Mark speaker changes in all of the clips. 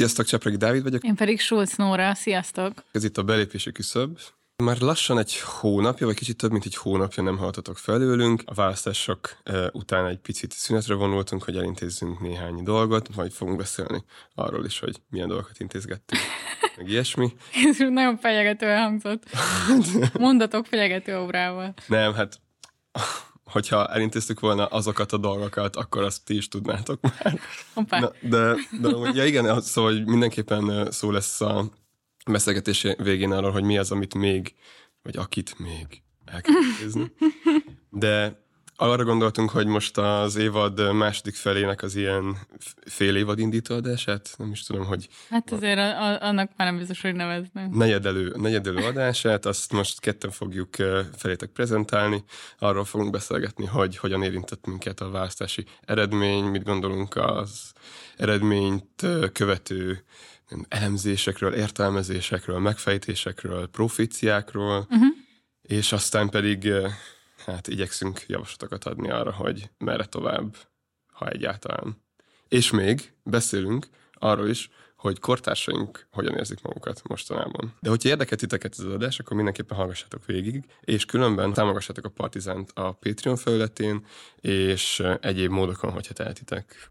Speaker 1: Sziasztok, Csepregi Dávid vagyok.
Speaker 2: Én pedig Schulz Nóra, sziasztok.
Speaker 1: Ez itt a belépési küszöb. Már lassan egy hónapja, vagy kicsit több, mint egy hónapja nem halltatok felőlünk. A választások után egy picit szünetre vonultunk, hogy elintézzünk néhány dolgot, majd fogunk beszélni arról is, hogy milyen dolgokat intézgettünk, meg ilyesmi.
Speaker 2: Ez nagyon fenyegető hangzott. Mondatok fenyegető órával.
Speaker 1: Nem, hát hogyha elintéztük volna azokat a dolgokat, akkor azt ti is tudnátok már. Na, de, de ja igen, szóval hogy mindenképpen szó lesz a beszélgetés végén arról, hogy mi az, amit még, vagy akit még el kell intézni. De arra gondoltunk, hogy most az évad második felének az ilyen fél évad indító adását, nem is tudom, hogy...
Speaker 2: Hát azért a, a, annak már nem biztos, hogy neveznem.
Speaker 1: Negyedelő, negyedelő adását, azt most ketten fogjuk felétek prezentálni, arról fogunk beszélgetni, hogy hogyan érintett minket a választási eredmény, mit gondolunk az eredményt követő elemzésekről, értelmezésekről, megfejtésekről, profíciákról, uh-huh. és aztán pedig hát igyekszünk javaslatokat adni arra, hogy merre tovább, ha egyáltalán. És még beszélünk arról is, hogy kortársaink hogyan érzik magukat mostanában. De hogyha érdekel titeket ez az adás, akkor mindenképpen hallgassátok végig, és különben támogassátok a Partizánt a Patreon felületén, és egyéb módokon, hogyha tehetitek.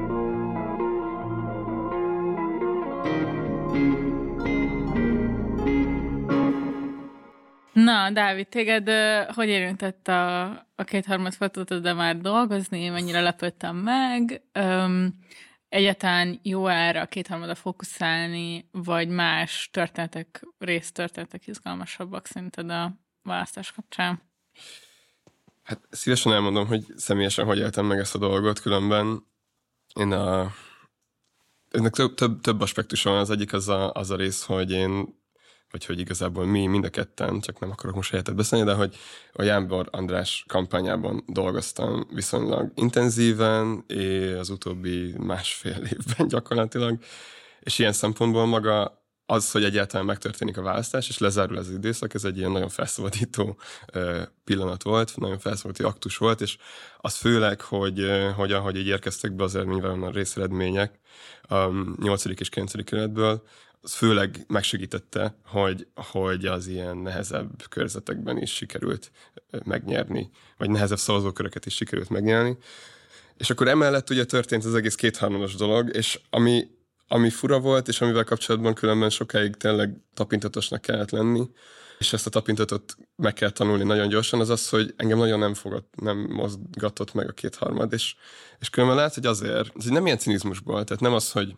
Speaker 2: Na, Dávid, téged hogy érintett a, a kétharmad fotót, de már dolgozni? Mennyire lepődtem meg? Um, egyáltalán jó erre a kétharmada fókuszálni, vagy más történetek, résztörténetek izgalmasabbak szerinted a választás kapcsán?
Speaker 1: Hát szívesen elmondom, hogy személyesen hogy éltem meg ezt a dolgot, különben én a ennek több, több, több aspektus van. Az egyik az a, az a rész, hogy én vagy hogy igazából mi mind a ketten, csak nem akarok most helyetet beszélni, de hogy a Jánbor András kampányában dolgoztam viszonylag intenzíven, és az utóbbi másfél évben gyakorlatilag, és ilyen szempontból maga az, hogy egyáltalán megtörténik a választás, és lezárul ez az időszak, ez egy ilyen nagyon felszabadító pillanat volt, nagyon felszabadító aktus volt, és az főleg, hogy, hogy ahogy így érkeztek be az eredményben a részeredmények a 8. és 9. kerületből, az főleg megsegítette, hogy, hogy az ilyen nehezebb körzetekben is sikerült megnyerni, vagy nehezebb szavazóköröket is sikerült megnyerni. És akkor emellett ugye történt az egész kétharmados dolog, és ami ami fura volt, és amivel kapcsolatban különben sokáig tényleg tapintatosnak kellett lenni, és ezt a tapintatot meg kell tanulni nagyon gyorsan, az az, hogy engem nagyon nem fogott, nem mozgatott meg a kétharmad, és, és különben lehet, hogy azért, ez nem ilyen cinizmusból, tehát nem az, hogy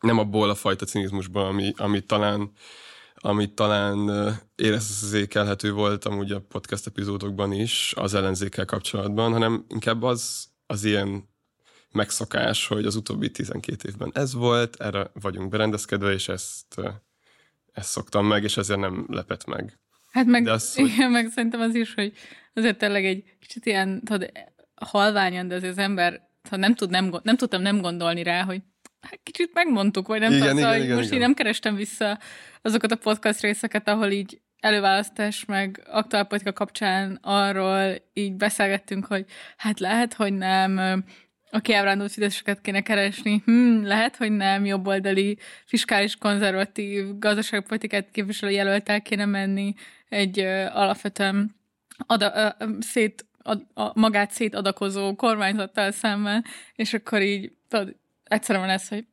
Speaker 1: nem abból a fajta cinizmusból, ami, ami talán ami talán érzékelhető volt amúgy a podcast epizódokban is az ellenzékkel kapcsolatban, hanem inkább az, az ilyen megszokás, hogy az utóbbi 12 évben ez volt, erre vagyunk berendezkedve, és ezt, ezt szoktam meg, és ezért nem lepett meg.
Speaker 2: Hát meg, de az, igen, hogy... meg szerintem az is, hogy azért tényleg egy kicsit ilyen, tudod, halványan, de azért az ember ha nem, tud, nem, nem tudtam nem gondolni rá, hogy hát kicsit megmondtuk, vagy nem
Speaker 1: igen,
Speaker 2: tudom,
Speaker 1: igen,
Speaker 2: szóval
Speaker 1: igen,
Speaker 2: most
Speaker 1: igen.
Speaker 2: én nem kerestem vissza azokat a podcast részeket, ahol így előválasztás meg aktuálpolitika kapcsán arról így beszélgettünk, hogy hát lehet, hogy nem a kiábrándult fideszeseket kéne keresni. Hm, lehet, hogy nem jobboldali, fiskális, konzervatív, gazdaságpolitikát képviselő jelöltel kéne menni egy ö, alapvetően ada, ö, szét, ad, a, magát szétadakozó kormányzattal szemben, és akkor így tudod, egyszerűen ez, hogy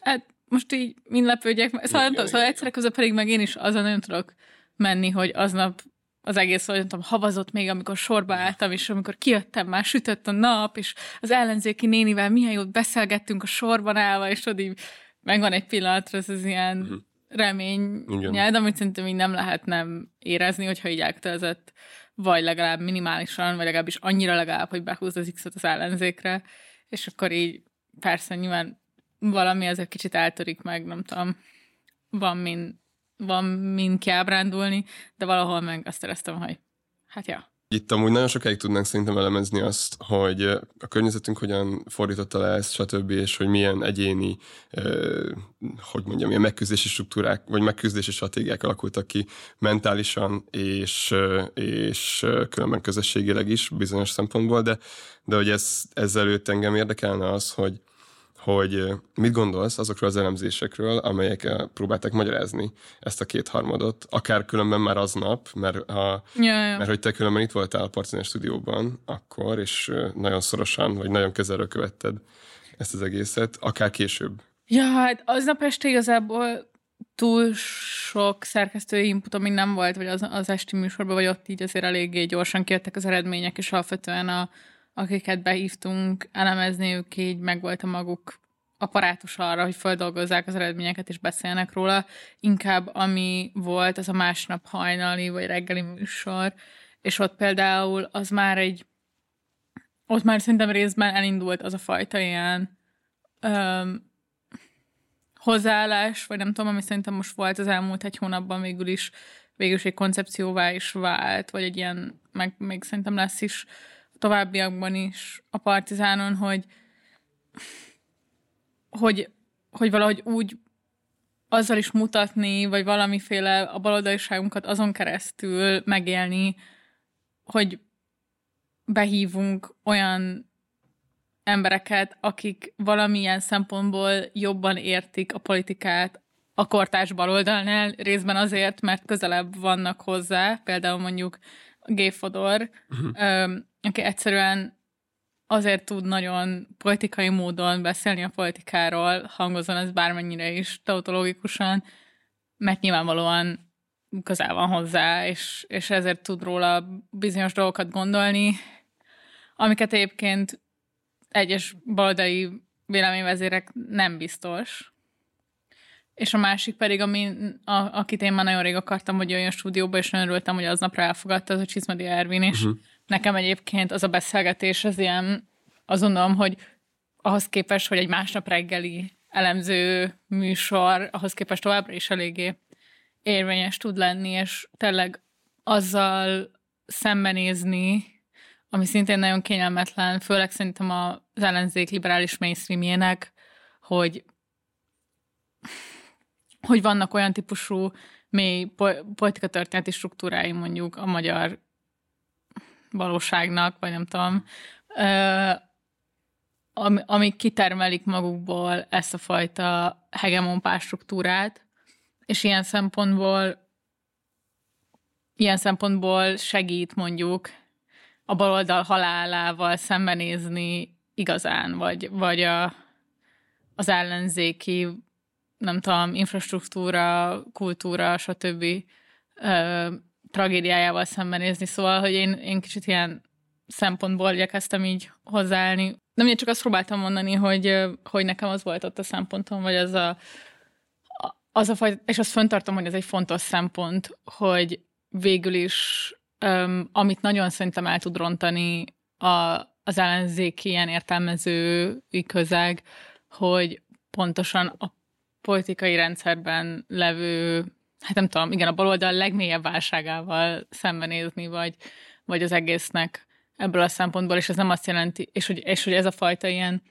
Speaker 2: hát most így mind lepődjek, szóval, tudom, szóval egyszerre közben pedig meg én is azon nem tudok menni, hogy aznap az egész, hogy tudom, havazott még, amikor sorba álltam, és amikor kijöttem, már sütött a nap, és az ellenzéki nénivel milyen jót beszélgettünk a sorban állva, és ott így megvan egy pillanatra ez az ilyen uh-huh. remény nyelv, amit szerintem így nem lehet nem érezni, hogyha így elkötelezett, vagy legalább minimálisan, vagy legalábbis annyira legalább, hogy behúz az X-ot az ellenzékre, és akkor így persze nyilván valami azért kicsit eltörik meg, nem tudom, van min, van min kiábrándulni, de valahol meg azt éreztem, hogy hát ja.
Speaker 1: Itt amúgy nagyon sokáig tudnánk szerintem elemezni azt, hogy a környezetünk hogyan fordította le ezt, stb., és hogy milyen egyéni, hogy mondjam, milyen megküzdési struktúrák, vagy megküzdési stratégiák alakultak ki mentálisan, és, és különben közösségileg is bizonyos szempontból, de, de hogy ez, ezzel előtt engem érdekelne az, hogy, hogy mit gondolsz azokról az elemzésekről, amelyek próbálták magyarázni ezt a kétharmadot, akár különben már aznap, mert, ha,
Speaker 2: ja, ja.
Speaker 1: mert hogy te különben itt voltál a Partizán stúdióban akkor, és nagyon szorosan, vagy nagyon közelről követted ezt az egészet, akár később.
Speaker 2: Ja, hát aznap este igazából túl sok szerkesztői input, ami nem volt, vagy az, az esti műsorban, vagy ott így azért eléggé gyorsan kértek az eredmények, és alapvetően a, akiket behívtunk elemezni, ők így megvolt a maguk apparátus arra, hogy feldolgozzák az eredményeket és beszélnek róla. Inkább ami volt, az a másnap hajnali vagy reggeli műsor, és ott például az már egy ott már szerintem részben elindult az a fajta ilyen öm, hozzáállás, vagy nem tudom, ami szerintem most volt az elmúlt egy hónapban végül is, végül is egy koncepcióvá is vált, vagy egy ilyen, meg még szerintem lesz is továbbiakban is a Partizánon, hogy, hogy, hogy valahogy úgy azzal is mutatni, vagy valamiféle a baloldaliságunkat azon keresztül megélni, hogy behívunk olyan embereket, akik valamilyen szempontból jobban értik a politikát a kortárs baloldalnál, részben azért, mert közelebb vannak hozzá, például mondjuk G. Fodor, uh-huh aki egyszerűen azért tud nagyon politikai módon beszélni a politikáról, hangozon ez bármennyire is tautológikusan, mert nyilvánvalóan közel van hozzá, és, és ezért tud róla bizonyos dolgokat gondolni, amiket egyébként egyes baloldali véleményvezérek nem biztos. És a másik pedig, ami, a, akit én már nagyon rég akartam, hogy jöjjön stúdióba, és nagyon örültem, hogy aznapra elfogadta, az a Csizmadi Ervin is. Uh-huh nekem egyébként az a beszélgetés az ilyen, azonnal, hogy ahhoz képest, hogy egy másnap reggeli elemző műsor, ahhoz képest továbbra is eléggé érvényes tud lenni, és tényleg azzal szembenézni, ami szintén nagyon kényelmetlen, főleg szerintem az ellenzék liberális mainstreamjének, hogy hogy vannak olyan típusú mély politikatörténeti struktúrái mondjuk a magyar valóságnak, vagy nem tudom, amik kitermelik magukból ezt a fajta hegemon struktúrát, és ilyen szempontból ilyen szempontból segít mondjuk a baloldal halálával szembenézni igazán, vagy, vagy a, az ellenzéki, nem tudom, infrastruktúra, kultúra, stb tragédiájával szembenézni, szóval, hogy én, én kicsit ilyen szempontból igyekeztem így hozzáállni. Nem én csak azt próbáltam mondani, hogy, hogy nekem az volt ott a szempontom, vagy az a, az a fajta, és azt föntartom, hogy ez egy fontos szempont, hogy végül is, um, amit nagyon szerintem el tud rontani a, az ellenzéki ilyen értelmezői közeg, hogy pontosan a politikai rendszerben levő hát nem tudom, igen, a baloldal legmélyebb válságával szembenézni, vagy, vagy az egésznek ebből a szempontból, és ez nem azt jelenti, és hogy, és hogy ez a fajta ilyen,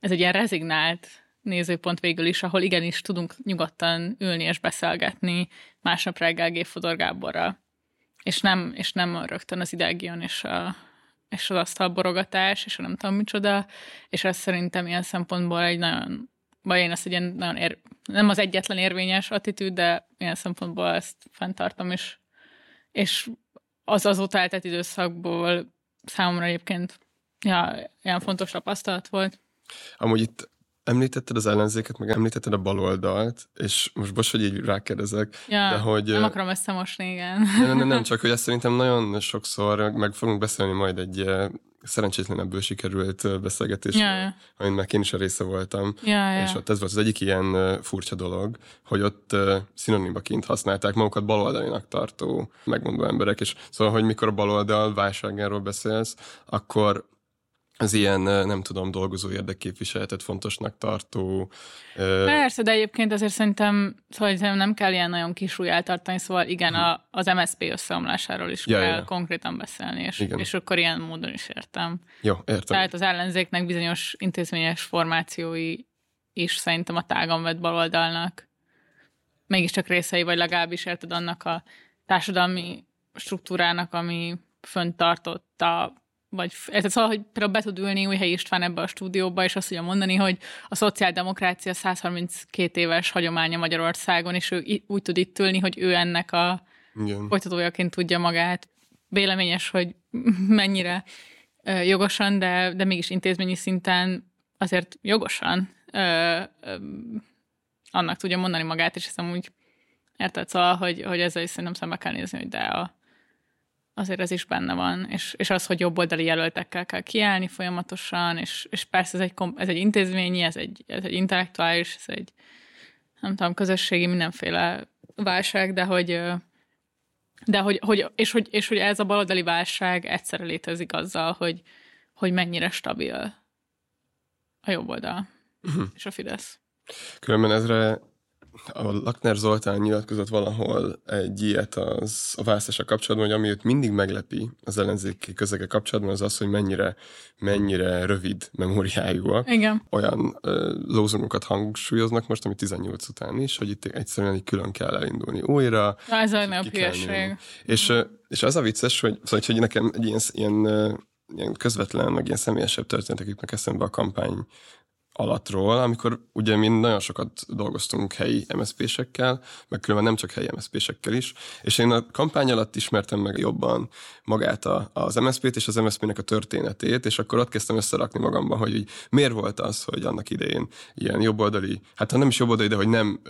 Speaker 2: ez egy ilyen rezignált nézőpont végül is, ahol igenis tudunk nyugodtan ülni és beszélgetni másnap reggel G. Fodor Gáborral. És nem, és nem rögtön az idegion és, a, és az asztalborogatás, és a nem tudom micsoda, és ez szerintem ilyen szempontból egy nagyon vagy én ezt egy ilyen nagyon ér, nem az egyetlen érvényes attitűd, de ilyen szempontból ezt fenntartom, és, és az azóta eltett időszakból számomra egyébként ja, ilyen fontos tapasztalat volt.
Speaker 1: Amúgy itt említetted az ellenzéket, meg említetted a baloldalt, és most bocs, hogy így rákérdezek,
Speaker 2: ja,
Speaker 1: de hogy...
Speaker 2: Nem akarom összemosni, igen.
Speaker 1: Nem, nem, nem, csak hogy ezt szerintem nagyon sokszor, meg fogunk beszélni majd egy szerencsétlenebből sikerült beszélgetés,
Speaker 2: ja, ja.
Speaker 1: amin meg én is a része voltam.
Speaker 2: Ja, ja.
Speaker 1: És ott ez volt az egyik ilyen furcsa dolog, hogy ott szinonimaként használták magukat baloldalinak tartó megmondó emberek, és szóval, hogy mikor a baloldal válságáról beszélsz, akkor az ilyen, nem tudom, dolgozó érdekképviseletet fontosnak tartó.
Speaker 2: Persze, de egyébként azért szerintem, szóval nem kell ilyen nagyon kis eltartani, szóval igen, hm. a, az MSP összeomlásáról is ja, kell ja. konkrétan beszélni, és, és akkor ilyen módon is értem.
Speaker 1: Jó, értem.
Speaker 2: Tehát az ellenzéknek bizonyos intézményes formációi is szerintem a tágan vett baloldalnak mégiscsak részei, vagy legalábbis érted annak a társadalmi struktúrának, ami föntartotta vagy ez szóval, hogy például be tud ülni Újhely István ebbe a stúdióba, és azt tudja mondani, hogy a szociáldemokrácia 132 éves hagyománya Magyarországon, és ő úgy tud itt ülni, hogy ő ennek a Igen. folytatójaként tudja magát. Véleményes, hogy mennyire jogosan, de, de mégis intézményi szinten azért jogosan ö, ö, annak tudja mondani magát, és hiszem úgy érted, szóval, hogy, hogy ezzel is szerintem szembe kell nézni, hogy de a, azért ez is benne van, és, és az, hogy jobboldali jelöltekkel kell kiállni folyamatosan, és, és persze ez egy, ez egy intézményi, ez egy, ez egy intellektuális, ez egy nem tudom, közösségi mindenféle válság, de hogy de hogy, hogy, és, hogy, és hogy ez a baloldali válság egyszerre létezik azzal, hogy, hogy mennyire stabil a jobb oldal uh-huh. és a Fidesz.
Speaker 1: Különben ezre a Lakner Zoltán nyilatkozott valahol egy ilyet az a választása kapcsolatban, hogy ami őt mindig meglepi az ellenzéki közege kapcsolatban, az az, hogy mennyire, mennyire rövid memóriájúak.
Speaker 2: Igen.
Speaker 1: Olyan uh, lózungokat hangsúlyoznak most, ami 18 után is, hogy itt egyszerűen így külön kell elindulni újra.
Speaker 2: Ez a nem
Speaker 1: És, és az a vicces, hogy, szóval, hogy nekem egy ilyen, ilyen, ilyen közvetlen, meg ilyen személyesebb történetek jutnak eszembe a kampány alatról, amikor ugye mi nagyon sokat dolgoztunk helyi MSZP-sekkel, meg különben nem csak helyi MSZP-sekkel is, és én a kampány alatt ismertem meg jobban magát a, az MSZP-t és az MSZP-nek a történetét, és akkor ott kezdtem összerakni magamban, hogy így, miért volt az, hogy annak idején ilyen jobboldali, hát ha nem is jobboldali, de hogy nem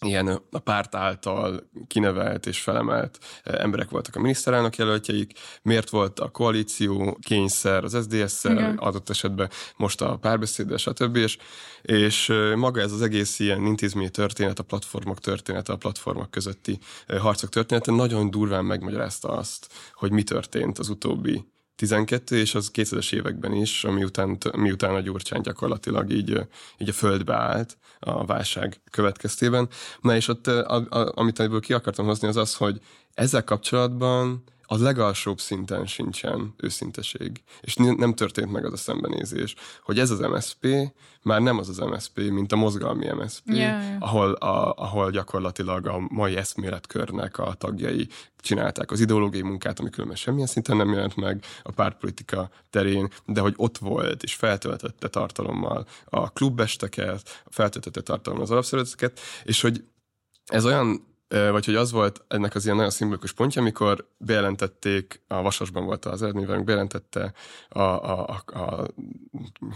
Speaker 1: ilyen a párt által kinevelt és felemelt emberek voltak a miniszterelnök jelöltjeik, miért volt a koalíció kényszer az SZDSZ-szel, adott esetben most a párbeszéddel, stb. És, és maga ez az egész ilyen intézményi történet, a platformok története, a platformok közötti harcok története nagyon durván megmagyarázta azt, hogy mi történt az utóbbi 12, és az 2000-es években is, miután, miután a Gyurcsány gyakorlatilag így, így a földbe állt a válság következtében. Na és ott, a, a, amit ebből ki akartam hozni, az az, hogy ezzel kapcsolatban a legalsóbb szinten sincsen őszinteség. És nem történt meg az a szembenézés, hogy ez az MSP már nem az az MSP, mint a mozgalmi MSP, yeah, yeah. Ahol, a, ahol gyakorlatilag a mai eszméletkörnek a tagjai csinálták az ideológiai munkát, ami különben semmilyen szinten nem jelent meg a pártpolitika terén, de hogy ott volt és feltöltötte tartalommal a klubesteket, feltöltötte tartalommal az alapszervezeteket, és hogy ez olyan vagy hogy az volt ennek az ilyen nagyon szimbolikus pontja, amikor bejelentették, a Vasasban volt az eredményben, bejelentette a, a, a, a,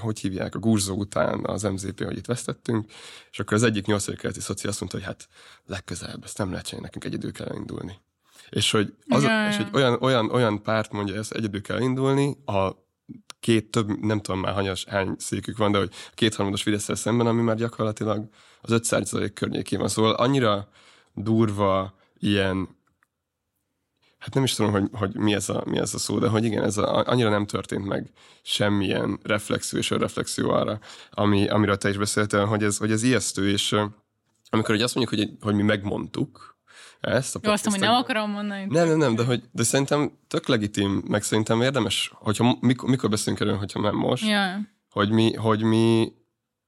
Speaker 1: hogy hívják, a gurzó után az MZP, hogy itt vesztettünk, és akkor az egyik nyolcadik szoci azt mondta, hogy hát legközelebb ezt nem lehet csinálni, nekünk egyedül kell indulni. És hogy, az, ja, és hogy olyan, olyan, olyan párt mondja ezt, egyedül kell indulni, a két több, nem tudom már hanyas, hány székük van, de hogy kétharmados fidesz szemben, ami már gyakorlatilag az 5 környékén van. Szóval annyira durva, ilyen hát nem is tudom, hogy, hogy mi, ez a, mi ez a szó, de hogy igen, ez a, annyira nem történt meg semmilyen reflexió és reflexió arra, ami, amiről te is beszéltél, hogy ez, hogy ez ijesztő, és amikor hogy azt mondjuk, hogy, hogy mi megmondtuk, ezt. A
Speaker 2: Jó, azt hogy nem akarom mondani.
Speaker 1: Nem, nem, nem, de, hogy, de szerintem tök legitim, meg szerintem érdemes, hogyha mikor, mikor beszélünk erről, hogyha nem most,
Speaker 2: ja.
Speaker 1: hogy, mi, hogy mi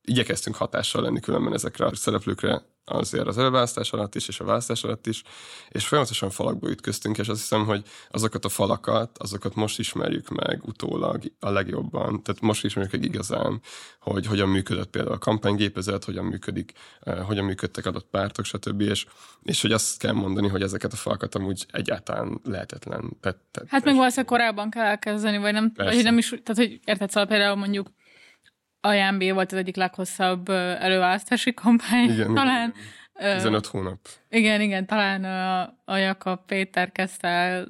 Speaker 1: igyekeztünk hatással lenni különben ezekre a szereplőkre, azért az előválasztás alatt is, és a választás alatt is, és folyamatosan falakba ütköztünk, és azt hiszem, hogy azokat a falakat, azokat most ismerjük meg utólag a legjobban, tehát most ismerjük meg igazán, hogy hogyan működött például a kampánygépezet, hogyan működik, eh, hogyan működtek adott pártok, stb. És, és hogy azt kell mondani, hogy ezeket a falakat amúgy egyáltalán lehetetlen tett.
Speaker 2: Hát meg valószínűleg korábban kell elkezdeni, vagy nem, vagy nem is, tehát hogy érted, szóval például mondjuk a JMB volt az egyik leghosszabb előválasztási kampány
Speaker 1: igen, talán. Igen. 15 hónap.
Speaker 2: Igen, igen, talán a, a Jakab Péter kezdte el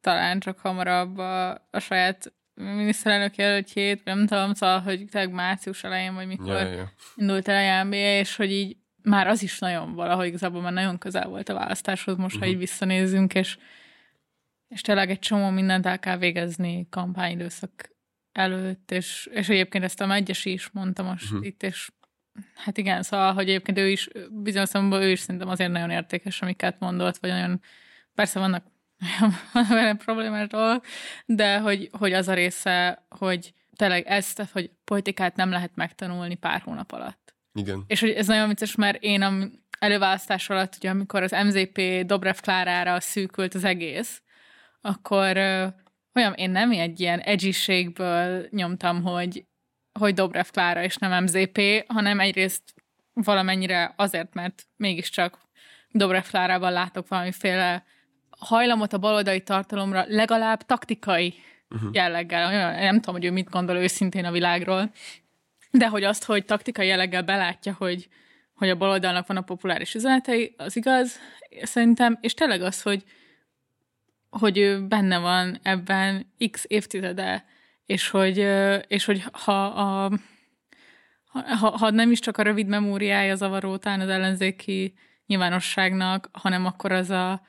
Speaker 2: talán csak hamarabb a, a saját miniszterelnök jelöltjét, nem tudom, szóval, hogy tényleg március elején, vagy mikor ja, ja. indult el a JMB, és hogy így már az is nagyon valahogy igazából már nagyon közel volt a választáshoz, most uh-huh. ha így mhm. visszanézzünk, és, és tényleg egy csomó mindent el kell végezni kampányidőszak előtt, és, és egyébként ezt a Megyesi is mondta most uh-huh. itt, és hát igen, szóval, hogy egyébként ő is, bizonyos szempontból ő is szerintem azért nagyon értékes, amiket mondott, vagy olyan, persze vannak vele problémás dolgok, de hogy, hogy az a része, hogy tényleg ezt, hogy politikát nem lehet megtanulni pár hónap alatt.
Speaker 1: Igen.
Speaker 2: És hogy ez nagyon vicces, mert én a előválasztás alatt, ugye, amikor az MZP Dobrev Klárára szűkült az egész, akkor olyan, én nem egy ilyen edgységből nyomtam, hogy, hogy Dobrev Klára és nem MZP, hanem egyrészt valamennyire azért, mert mégiscsak Dobrev Klárában látok valamiféle hajlamot a baloldali tartalomra, legalább taktikai uh-huh. jelleggel. Olyan, nem tudom, hogy ő mit gondol őszintén a világról, de hogy azt, hogy taktikai jelleggel belátja, hogy, hogy a baloldalnak van a populáris üzenetei, az igaz, szerintem, és tényleg az, hogy, hogy ő benne van ebben x évtizede, és hogy, és hogy ha, a, ha, ha nem is csak a rövid memóriája zavaró után az ellenzéki nyilvánosságnak, hanem akkor az a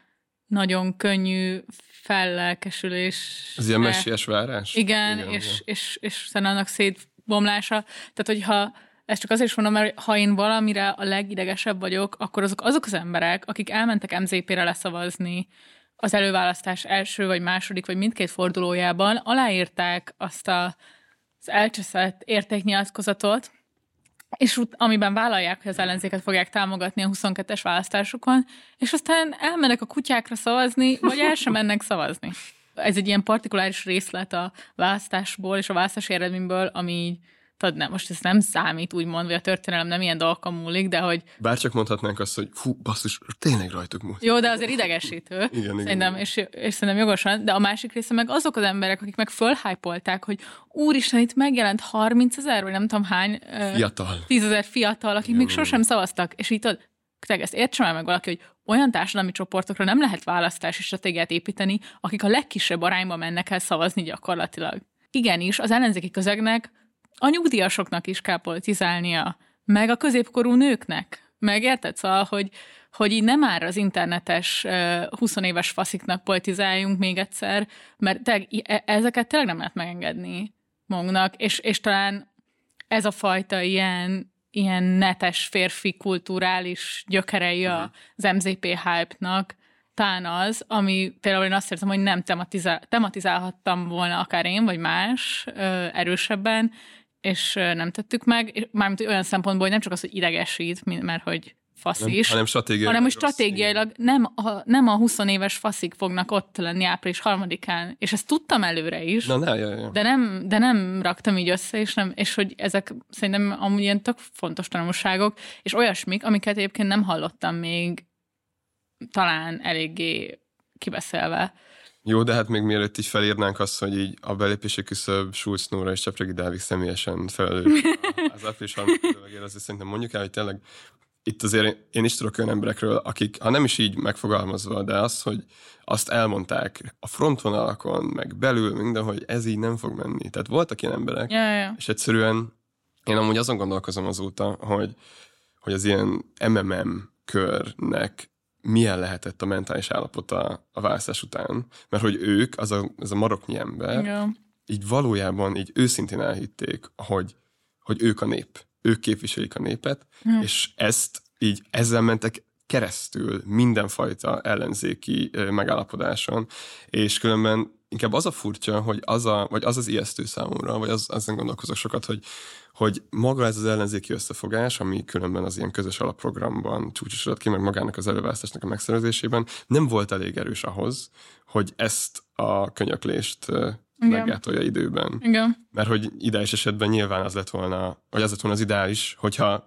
Speaker 2: nagyon könnyű fellelkesülés.
Speaker 1: Ez ilyen messiás várás?
Speaker 2: Igen, igen, és, és, és szerintem annak szétbomlása. Tehát, hogyha ezt csak azért is mondom, mert ha én valamire a legidegesebb vagyok, akkor azok, azok az emberek, akik elmentek MZP-re leszavazni az előválasztás első vagy második, vagy mindkét fordulójában, aláírták azt a, az elcseszett értéknyilatkozatot, és ut- amiben vállalják, hogy az ellenzéket fogják támogatni a 22-es választásokon, és aztán elmennek a kutyákra szavazni, vagy el sem mennek szavazni. Ez egy ilyen partikuláris részlet a választásból és a választási eredményből, ami tudod, nem, most ez nem számít, úgymond, vagy a történelem nem ilyen dolgokon múlik, de hogy
Speaker 1: Bárcsak mondhatnánk azt, hogy fú, basszus, tényleg rajtuk múlt.
Speaker 2: jó, de azért idegesítő.
Speaker 1: igen,
Speaker 2: szerintem,
Speaker 1: igen.
Speaker 2: És, és szerintem jogosan, de a másik része meg azok az emberek, akik meg fölhájpolták, hogy úristen, itt megjelent 30 ezer, vagy nem tudom hány
Speaker 1: Fiatal.
Speaker 2: tízezer fiatal, akik még sosem szavaztak, és így tudod, tényleg ezt értsen már meg valaki, hogy olyan társadalmi csoportokra nem lehet választási stratégiát építeni, akik a legkisebb arányban mennek el szavazni gyakorlatilag. Igenis, az ellenzéki közegnek a nyugdíjasoknak is kell politizálnia, meg a középkorú nőknek. Meg érted? Szóval, hogy, hogy így nem már az internetes ö, 20 éves fasziknak politizáljunk még egyszer, mert tényleg, e- ezeket tényleg nem lehet megengedni magunknak, és, és talán ez a fajta ilyen, ilyen netes férfi kulturális gyökerei a- az MZP hype-nak, talán az, ami például én azt érzem, hogy nem tematizál, tematizálhattam volna akár én, vagy más ö, erősebben, és nem tettük meg, mármint olyan szempontból, hogy nem csak az, hogy idegesít, mert hogy fasz
Speaker 1: Nem,
Speaker 2: is,
Speaker 1: hanem stratégiailag
Speaker 2: hanem stratégiailag nem a, nem a 20 éves faszik fognak ott lenni április harmadikán, és ezt tudtam előre is,
Speaker 1: Na, ne, ja, ja.
Speaker 2: de nem, de nem raktam így össze, és, nem, és hogy ezek szerintem amúgy ilyen tök fontos tanulságok, és olyasmik, amiket egyébként nem hallottam még talán eléggé kibeszélve.
Speaker 1: Jó, de hát még mielőtt így felírnánk azt, hogy így a belépési küszöb Schulz Nóra és Csapregi Dávid személyesen felelős az április 30 szövegére, azért szerintem mondjuk el, hogy tényleg itt azért én is tudok olyan emberekről, akik, ha nem is így megfogalmazva, de az, hogy azt elmondták a frontvonalakon, meg belül, minden, hogy ez így nem fog menni. Tehát voltak ilyen emberek,
Speaker 2: Ja, ja.
Speaker 1: és egyszerűen én amúgy azon gondolkozom azóta, hogy, hogy az ilyen MMM körnek milyen lehetett a mentális állapota a választás után. Mert hogy ők, az a, az a maroknyi ember,
Speaker 2: ja.
Speaker 1: így valójában így őszintén elhitték, hogy, hogy ők a nép. Ők képviselik a népet,
Speaker 2: Ja.
Speaker 1: és ezt így ezzel mentek keresztül mindenfajta ellenzéki megállapodáson, és különben inkább az a furcsa, hogy az a, vagy az az ijesztő számomra, vagy az, azon gondolkozok sokat, hogy, hogy maga ez az ellenzéki összefogás, ami különben az ilyen közös alapprogramban csúcsosodott ki, meg magának az előválasztásnak a megszervezésében, nem volt elég erős ahhoz, hogy ezt a könyöklést
Speaker 2: Igen.
Speaker 1: meggátolja időben.
Speaker 2: Igen.
Speaker 1: Mert hogy ideális esetben nyilván az lett volna, vagy az lett volna az ideális, hogyha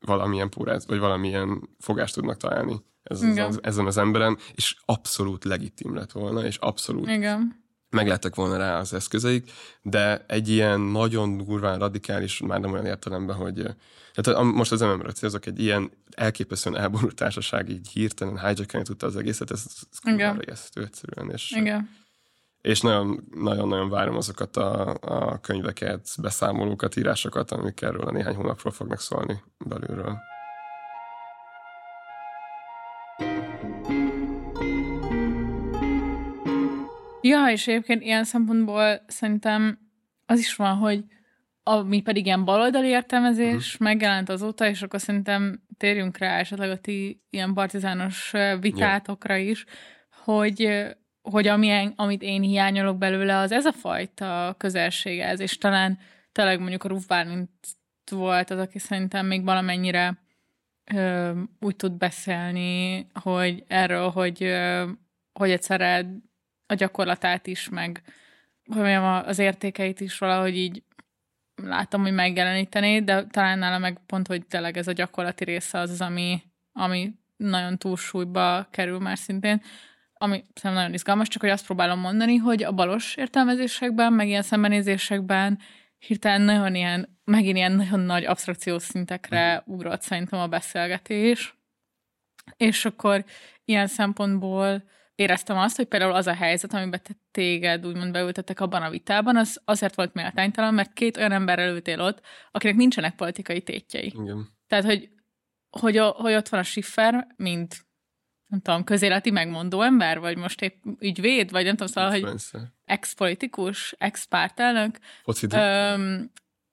Speaker 1: valamilyen pórát, vagy valamilyen fogást tudnak találni ez, az, ezen az emberen, és abszolút legitim lett volna, és abszolút
Speaker 2: Igen.
Speaker 1: Meglettek volna rá az eszközeik, de egy ilyen nagyon durván radikális, már nem olyan értelemben, hogy tehát most az mmr célzok, egy ilyen elképesztően elborult társaság így hirtelen hijackelni tudta az egészet, ez, ez ijesztő egyszerűen, és,
Speaker 2: Igen.
Speaker 1: és nagyon, nagyon-nagyon várom azokat a, a könyveket, beszámolókat, írásokat, amik erről a néhány hónapról fognak szólni belülről.
Speaker 2: Ja, és egyébként ilyen szempontból szerintem az is van, hogy ami pedig ilyen baloldali értelmezés uh-huh. megjelent azóta, és akkor szerintem térjünk rá esetleg a ti ilyen partizános vitátokra is, hogy, hogy amilyen, amit én hiányolok belőle, az ez a fajta közelséghez, és talán tényleg mondjuk a Ruf Bálint volt az, aki szerintem még valamennyire ö, úgy tud beszélni, hogy erről, hogy, ö, hogy egyszerre a gyakorlatát is, meg hogy mondjam, az értékeit is valahogy így látom, hogy megjeleníteni, de talán nála meg pont, hogy tényleg ez a gyakorlati része az, az ami, ami nagyon túlsúlyba kerül már szintén, ami szerintem nagyon izgalmas, csak hogy azt próbálom mondani, hogy a balos értelmezésekben, meg ilyen szembenézésekben hirtelen nagyon ilyen, megint ilyen nagyon nagy absztrakciós szintekre ugrott szerintem a beszélgetés. És akkor ilyen szempontból éreztem azt, hogy például az a helyzet, amiben te téged úgymond beültettek abban a vitában, az azért volt méltánytalan, mert két olyan emberrel ültél ott, akinek nincsenek politikai tétjei.
Speaker 1: Igen.
Speaker 2: Tehát, hogy, hogy, hogy ott van a Schiffer, mint nem tudom, közéleti megmondó ember, vagy most épp ügyvéd, vagy nem tudom, szóval, hogy ex-politikus, ex-pártelnök,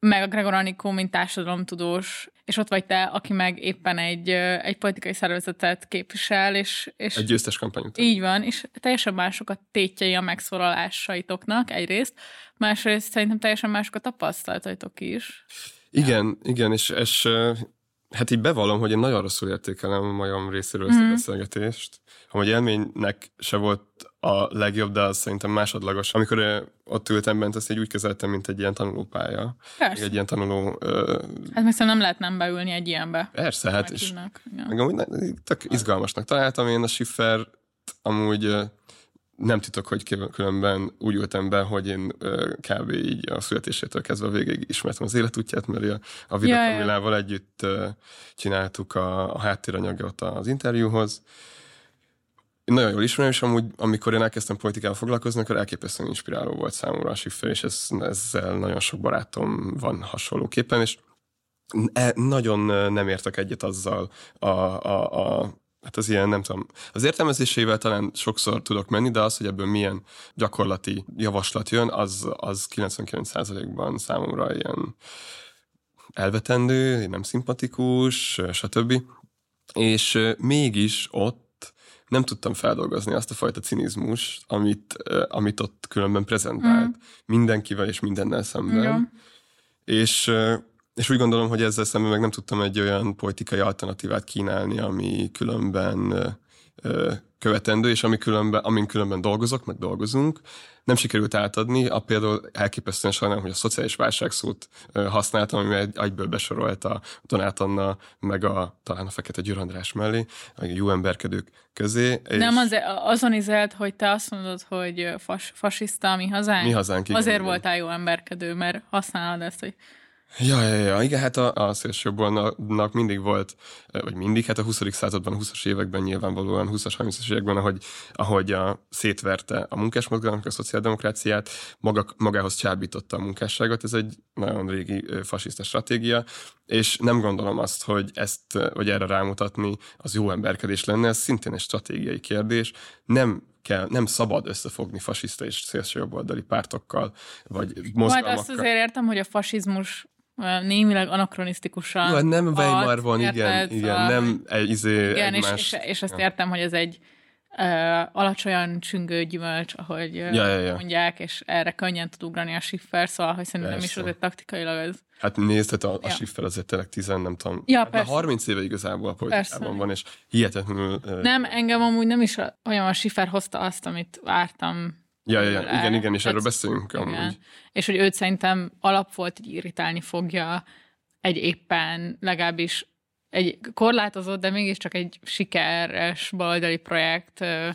Speaker 2: meg a Gregor Anikó, mint társadalomtudós, és ott vagy te, aki meg éppen egy, egy politikai szervezetet képvisel, és, és
Speaker 1: egy győztes kampány után.
Speaker 2: Így van, és teljesen mások a tétjei a megszólalásaitoknak egyrészt, másrészt szerintem teljesen mások a tapasztalataitok is.
Speaker 1: Igen, igen, és, és Hát így bevallom, hogy én nagyon rosszul értékelem a majom részéről ezt mm. a mhm. beszélgetést. Hogy élménynek se volt a legjobb, de az szerintem másodlagos. Amikor ott ültem bent, azt így úgy kezeltem, mint egy ilyen tanulópálya.
Speaker 2: Persze.
Speaker 1: Egy ilyen tanuló... Uh,
Speaker 2: hát meg nem lehet nem beülni egy ilyenbe.
Speaker 1: Persze, hát és ja. meg amúgy tök izgalmasnak találtam én a Schiffer amúgy nem titok, hogy különben úgy ültem be, hogy én kb. így a születésétől kezdve végig ismertem az életútját, mert a, a Vida Kamilával együtt csináltuk a, a háttéranyagot az interjúhoz. Én nagyon jól ismerem, és amúgy, amikor én elkezdtem politikával foglalkozni, akkor elképesztően inspiráló volt számomra a Schiffer, és ez, ezzel nagyon sok barátom van hasonlóképpen, és e, nagyon nem értek egyet azzal a, a, a hát az ilyen, nem tudom, az értelmezésével talán sokszor tudok menni, de az, hogy ebből milyen gyakorlati javaslat jön, az, az 99%-ban számomra ilyen elvetendő, nem szimpatikus, stb. És mégis ott nem tudtam feldolgozni azt a fajta cinizmus, amit, amit ott különben prezentált. Mm. Mindenkivel és mindennel szemben. Ja. És és úgy gondolom, hogy ezzel szemben meg nem tudtam egy olyan politikai alternatívát kínálni, ami különben ö, követendő, és ami különben, amin különben dolgozok, meg dolgozunk, nem sikerült átadni. A például elképesztően sajnálom, hogy a szociális válságszót használtam, ami egy, egyből besorolt a Donát Anna, meg a, talán a Fekete Győr András mellé, a jó emberkedők közé.
Speaker 2: És... Nem az, azon izelt, hogy te azt mondod, hogy fas, fasiszta a mi hazánk.
Speaker 1: Mi hazánk, igen,
Speaker 2: Azért
Speaker 1: igen.
Speaker 2: voltál jó emberkedő, mert használod ezt, hogy
Speaker 1: Ja, ja, ja, igen, hát a, a szélsőjobbnak mindig volt, vagy mindig, hát a 20. században, a 20-as években nyilvánvalóan, 20-as, 30-as években, ahogy, ahogy a, szétverte a munkásmozgalomnak a szociáldemokráciát, maga, magához csábította a munkásságot, ez egy nagyon régi fasiszta stratégia, és nem gondolom azt, hogy ezt, vagy erre rámutatni, az jó emberkedés lenne, ez szintén egy stratégiai kérdés, nem kell, nem szabad összefogni fasiszta és szélsőjobboldali pártokkal, vagy mozgalmakkal.
Speaker 2: Majd azt azért értem, hogy a fasizmus némileg anakronisztikusan.
Speaker 1: Jó, hát nem Weimar van, igen, igen, a, nem egy, izé,
Speaker 2: igen, egymás, és, és, és azt ja. értem, hogy ez egy uh, alacsonyan csüngő gyümölcs, ahogy ja, ja, ja. mondják, és erre könnyen tud ugrani a Schiffer, szóval, hogy szerintem persze. is azért taktikailag ez.
Speaker 1: Hát nézd, hát a, a ja. Schiffer azért tényleg tizen, nem tudom,
Speaker 2: ja,
Speaker 1: hát 30 éve igazából a politikában persze. van, és hihetetlenül... Uh,
Speaker 2: nem, engem amúgy nem is olyan a Schiffer hozta azt, amit vártam
Speaker 1: Ja, ja, ja. igen, igen, és erről beszélünk igen. amúgy.
Speaker 2: És hogy őt szerintem alap volt, hogy irritálni fogja egy éppen legalábbis egy korlátozott, de mégiscsak egy sikeres baloldali projekt ö,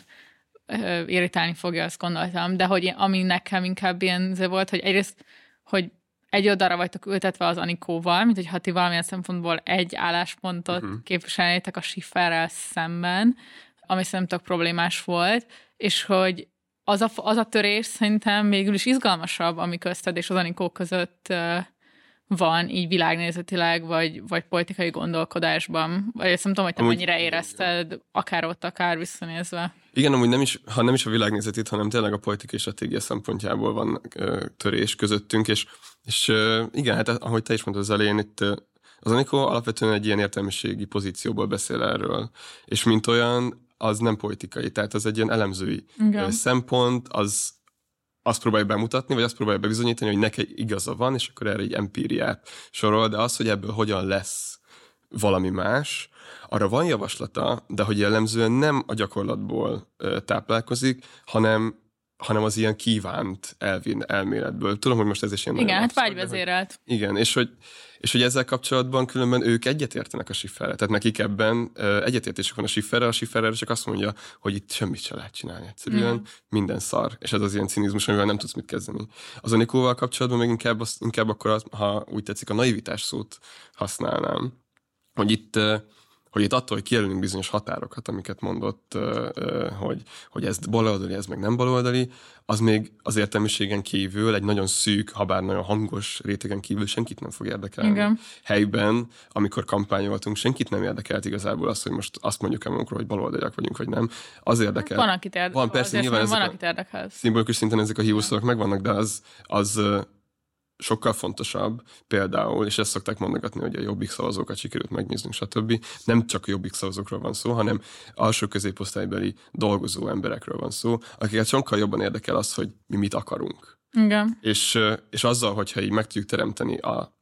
Speaker 2: ö, irritálni fogja, azt gondoltam. De hogy ami nekem inkább ilyen volt, hogy egyrészt, hogy egy oldalra vagytok ültetve az Anikóval, mint hogy ha ti valamilyen szempontból egy álláspontot uh-huh. képviselnétek a Schifferrel szemben, ami szerintem problémás volt, és hogy az a, az a törés szerintem végül is izgalmasabb, ami közted és az Anikó között van így világnézetileg, vagy, vagy politikai gondolkodásban. Vagy ezt nem tudom, hogy te
Speaker 1: Amúgy-
Speaker 2: mennyire érezted, akár ott, akár visszanézve.
Speaker 1: Igen, amúgy nem is, ha nem is a világnézetét, hanem tényleg a politikai stratégia szempontjából van ö, törés közöttünk, és, és ö, igen, hát ahogy te is mondtad az elején, itt az Anikó alapvetően egy ilyen értelmiségi pozícióból beszél erről, és mint olyan, az nem politikai, tehát az egy ilyen elemzői
Speaker 2: Igen.
Speaker 1: szempont, az azt próbálja bemutatni, vagy azt próbálja bebizonyítani, hogy neki igaza van, és akkor erre egy empíriát sorol, de az, hogy ebből hogyan lesz valami más, arra van javaslata, de hogy jellemzően nem a gyakorlatból táplálkozik, hanem hanem az ilyen kívánt elvin, elméletből. Tudom, hogy most ez is ilyen
Speaker 2: Igen, hát
Speaker 1: de hogy-
Speaker 2: vágyvezérelt.
Speaker 1: igen, és hogy, és hogy ezzel kapcsolatban különben ők egyetértenek a sifferrel. Tehát nekik ebben egyetértésük van a sifferrel, a sifferrel csak azt mondja, hogy itt semmit se lehet csinálni. Egyszerűen
Speaker 2: Mhm.
Speaker 1: minden szar. És ez az ilyen cinizmus, amivel nem tudsz mit kezdeni. Az Anikóval kapcsolatban még inkább, az, inkább akkor, az, ha úgy tetszik, a naivitás szót használnám. Hogy itt, ö, hogy itt attól, hogy kijelölünk bizonyos határokat, amiket mondott, hogy, hogy ez baloldali, ez meg nem baloldali, az még az értelmiségen kívül egy nagyon szűk, ha bár nagyon hangos rétegen kívül senkit nem fog érdekelni.
Speaker 2: Igen.
Speaker 1: Helyben, amikor kampányoltunk, senkit nem érdekelt igazából az, hogy most azt mondjuk el magunkról, hogy baloldaliak vagyunk, vagy nem. Az érdekel.
Speaker 2: Van, akit érdekel.
Speaker 1: Van, persze, nyilván
Speaker 2: van, akit érdekel.
Speaker 1: Szimbolikus szinten ezek a hívószavak megvannak, de az, az sokkal fontosabb például, és ezt szokták mondogatni, hogy a jobbik szavazókat sikerült megnéznünk, stb. Nem csak a jobbik szavazókról van szó, hanem alsó középosztálybeli dolgozó emberekről van szó, akiket sokkal jobban érdekel az, hogy mi mit akarunk.
Speaker 2: Igen.
Speaker 1: És, és azzal, hogyha így meg tudjuk teremteni a,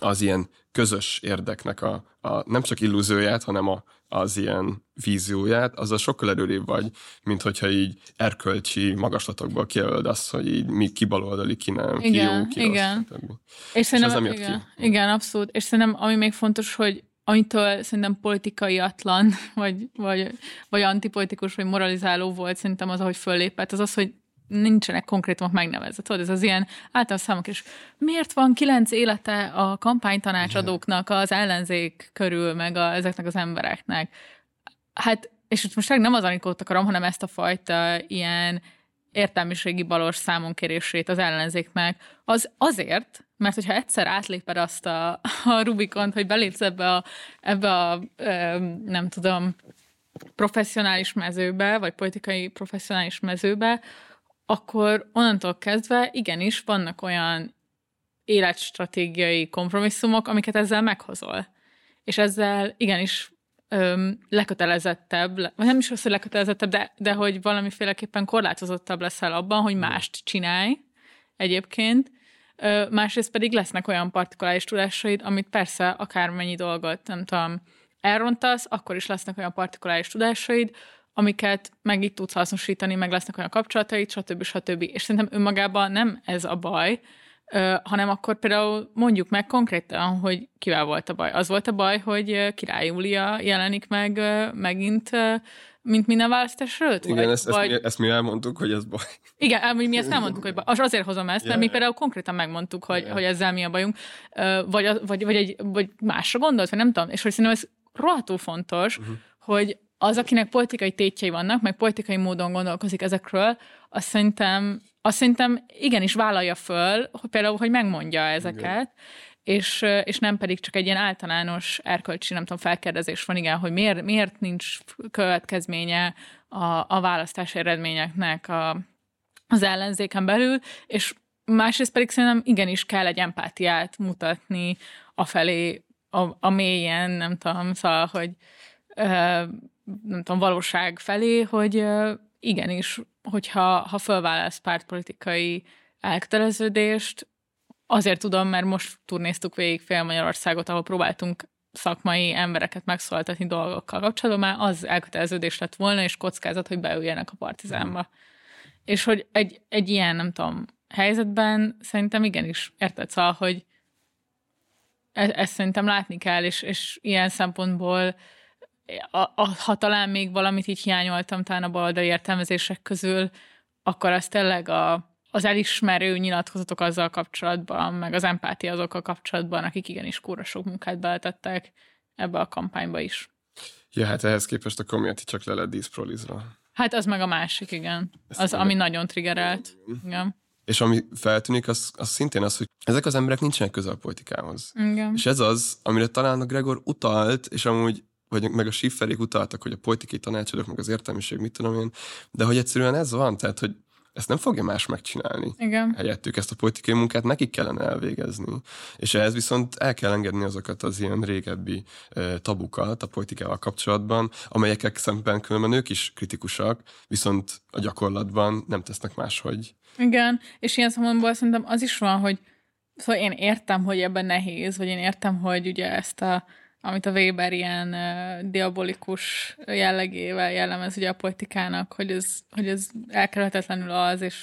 Speaker 1: az ilyen közös érdeknek a, a nem csak illúzióját, hanem a, az ilyen vízióját, azzal sokkal erőrébb vagy, mint hogyha így erkölcsi magaslatokból kijelöld azt, hogy így mi ki baloldali, ki nem, ki
Speaker 2: Igen,
Speaker 1: jó, ki
Speaker 2: igen.
Speaker 1: rossz.
Speaker 2: És szerintem,
Speaker 1: az nem jött
Speaker 2: igen,
Speaker 1: ki.
Speaker 2: igen, abszolút. És szerintem, ami még fontos, hogy amitől szerintem politikaiatlan, vagy, vagy, vagy antipolitikus, vagy moralizáló volt szerintem az, ahogy föllépett, az az, hogy nincsenek konkrétumok megnevezve. Tudod, ez az ilyen általános számok is. Miért van kilenc élete a kampánytanácsadóknak az ellenzék körül, meg a, ezeknek az embereknek? Hát, és itt most nem az Anikót akarom, hanem ezt a fajta ilyen értelmiségi balos számonkérését az ellenzéknek, az azért, mert hogyha egyszer átléped azt a, a Rubikont, hogy belépsz ebbe a, ebbe a nem tudom, professzionális mezőbe, vagy politikai professzionális mezőbe, akkor onnantól kezdve igenis vannak olyan életstratégiai kompromisszumok, amiket ezzel meghozol. És ezzel igenis öm, lekötelezettebb, le- vagy nem is az, hogy lekötelezettebb, de, de hogy valamiféleképpen korlátozottabb leszel abban, hogy mást csinálj egyébként. Ö, másrészt pedig lesznek olyan partikuláris tudásaid, amit persze akármennyi dolgot, nem tudom, elrontasz, akkor is lesznek olyan partikuláris tudásaid, amiket meg itt tudsz hasznosítani, meg lesznek olyan kapcsolataid, stb. stb. És szerintem önmagában nem ez a baj, hanem akkor például mondjuk meg konkrétan, hogy kivel volt a baj. Az volt a baj, hogy Király Júlia jelenik meg megint, mint minden választás előtt?
Speaker 1: Igen,
Speaker 2: vagy,
Speaker 1: ezt, ezt,
Speaker 2: vagy,
Speaker 1: mi, ezt mi elmondtuk, hogy ez baj.
Speaker 2: igen, amúgy mi ezt nem mondtuk, hogy baj. Az azért hozom ezt, mert
Speaker 1: Ja,
Speaker 2: mi például konkrétan megmondtuk, hogy,
Speaker 1: Ja.
Speaker 2: hogy ezzel mi a bajunk, vagy, vagy, vagy, egy, vagy másra gondolt, vagy nem tudom. És hogy szerintem ez rohadtul fontos, uh-huh. hogy az, akinek politikai tétjei vannak, meg politikai módon gondolkozik ezekről, azt szerintem, azt szerintem igenis vállalja föl, hogy például, hogy megmondja ezeket, és, és nem pedig csak egy ilyen általános erkölcsi, nem tudom, felkérdezés van, igen, hogy miért, miért nincs következménye a, a választási eredményeknek a, az ellenzéken belül, és másrészt pedig szerintem igenis kell egy empátiát mutatni afelé, a, a mélyen, nem tudom, szóval, hogy ö, nem tudom, valóság felé, hogy igenis, hogyha ha fölválasz pártpolitikai elköteleződést, azért tudom, mert most turnéztuk végig fél Magyarországot, ahol próbáltunk szakmai embereket megszólaltatni dolgokkal kapcsolatban, már az elköteleződés lett volna, és kockázat, hogy beüljenek a partizánba. És hogy egy, egy ilyen, nem tudom, helyzetben szerintem igenis, érted, szóval, hogy e- ezt szerintem látni kell, és, és ilyen szempontból a, a, ha talán még valamit így hiányoltam talán a baloldali értelmezések közül, akkor az tényleg a, az elismerő nyilatkozatok azzal kapcsolatban, meg az empátia azokkal kapcsolatban, akik igenis kúra sok munkát beletettek ebbe a kampányba is.
Speaker 1: Ja, hát ehhez képest a community csak le lett díszprolizva.
Speaker 2: Hát az meg a másik, igen.
Speaker 1: Ezt
Speaker 2: Az, ami nagyon triggerelt. Igen.
Speaker 1: És ami feltűnik, az, az szintén az, hogy ezek az emberek nincsenek közel a politikához.
Speaker 2: Igen.
Speaker 1: És ez az, amire talán a Gregor utalt, és amúgy vagy meg a Schifferék utaltak, hogy a politikai tanácsadók, meg az értelmiség, mit tudom én, de hogy egyszerűen ez van, tehát, hogy ezt nem fogja más megcsinálni.
Speaker 2: Igen.
Speaker 1: Helyettük ezt a politikai munkát nekik kellene elvégezni. És ehhez viszont el kell engedni azokat az ilyen régebbi e, tabukat a politikával kapcsolatban, amelyekek szemben különben ők is kritikusak, viszont a gyakorlatban nem tesznek máshogy.
Speaker 2: Igen, és ilyen szempontból szerintem az is van, hogy szóval én értem, hogy ebben nehéz, vagy én értem, hogy ugye ezt a amit a Weber ilyen uh, diabolikus jellegével jellemez ugye a politikának, hogy ez, hogy ez elkerülhetetlenül az, és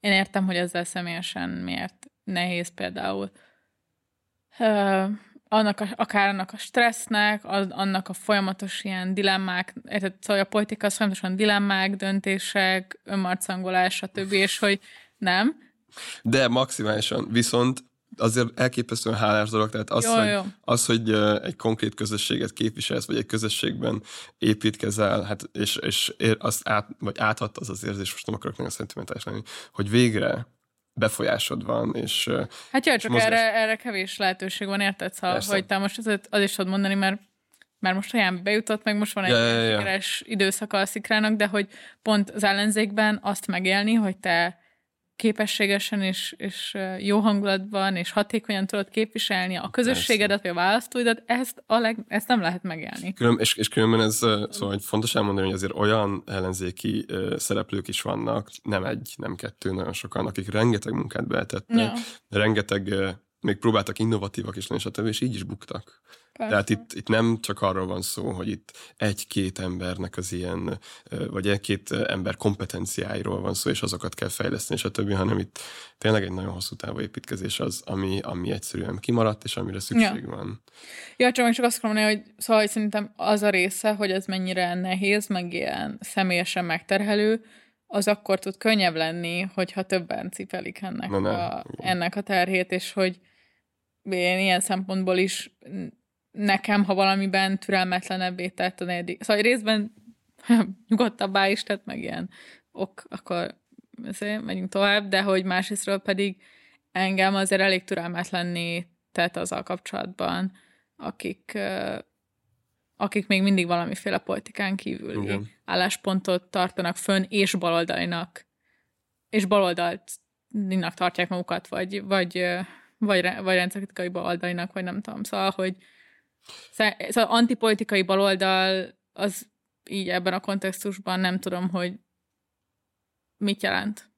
Speaker 2: én értem, hogy ezzel személyesen miért nehéz például. Annak a, akár annak a stressznek, az, annak a folyamatos ilyen dilemmák, érted, szóval a politika az folyamatosan dilemmák, döntések, önmarcangolás, stb., és hogy nem.
Speaker 1: De maximálisan, viszont azért elképesztően hálás dolog, tehát az,
Speaker 2: Jó,
Speaker 1: hogy,
Speaker 2: jó.
Speaker 1: az, hogy egy konkrét közösséget képviselsz, vagy egy közösségben építkezel, hát és, és ér, azt át, vagy áthat az az érzés, most nem akarok nagyon szentimentális lenni, hogy végre befolyásod van, és
Speaker 2: Hát jó, csak
Speaker 1: mozgás.
Speaker 2: erre, erre kevés lehetőség van, érted? Szóval,
Speaker 1: Persze.
Speaker 2: hogy te most azért az is tudod mondani, mert mert most olyan bejutott, meg most van egy
Speaker 1: ja,
Speaker 2: ja,
Speaker 1: ja.
Speaker 2: sikeres időszaka a szikrának, de hogy pont az ellenzékben azt megélni, hogy te képességesen és, és jó hangulatban és hatékonyan tudod képviselni a közösségedet, vagy a választóidat, ezt, a leg, ezt nem lehet megélni.
Speaker 1: Külön, és, és különben ez szóval hogy fontos elmondani, hogy azért olyan ellenzéki szereplők is vannak, nem egy, nem kettő, nagyon sokan, akik rengeteg munkát beletettek,
Speaker 2: Ja,
Speaker 1: rengeteg még próbáltak innovatívak is lenni, stb., és így is buktak.
Speaker 2: persze.
Speaker 1: Tehát itt, itt nem csak arról van szó, hogy itt egy-két embernek az ilyen, vagy egy-két ember kompetenciáiról van szó, és azokat kell fejleszteni, stb., hanem itt tényleg egy nagyon hosszú távú építkezés az, ami, ami egyszerűen kimaradt, és amire szükség
Speaker 2: Ja.
Speaker 1: van.
Speaker 2: Ja, csak még csak azt mondani, hogy szóval hogy szerintem az a része, hogy ez mennyire nehéz, meg ilyen személyesen megterhelő, az akkor tud könnyebb lenni, hogyha többen cipelik ennek,
Speaker 1: Na,
Speaker 2: a, ennek a terhét, és hogy én ilyen szempontból is nekem, ha valamiben türelmetlenebbé tett a negyedik. Szóval részben nyugodtabbá is tett, meg ilyen ok, akkor azért megyünk tovább, de hogy másrésztről pedig engem azért elég türelmetlenné tett azzal kapcsolatban, akik, akik még mindig valamiféle politikán kívüli
Speaker 1: Igen.
Speaker 2: álláspontot tartanak fönn, és baloldalinak, és baloldalinak tartják magukat, vagy, vagy, vagy, vagy rendszerkritikai baloldalinak, vagy nem tudom. Szóval, hogy szóval antipolitikai baloldal az így ebben a kontextusban nem tudom, hogy mit jelent.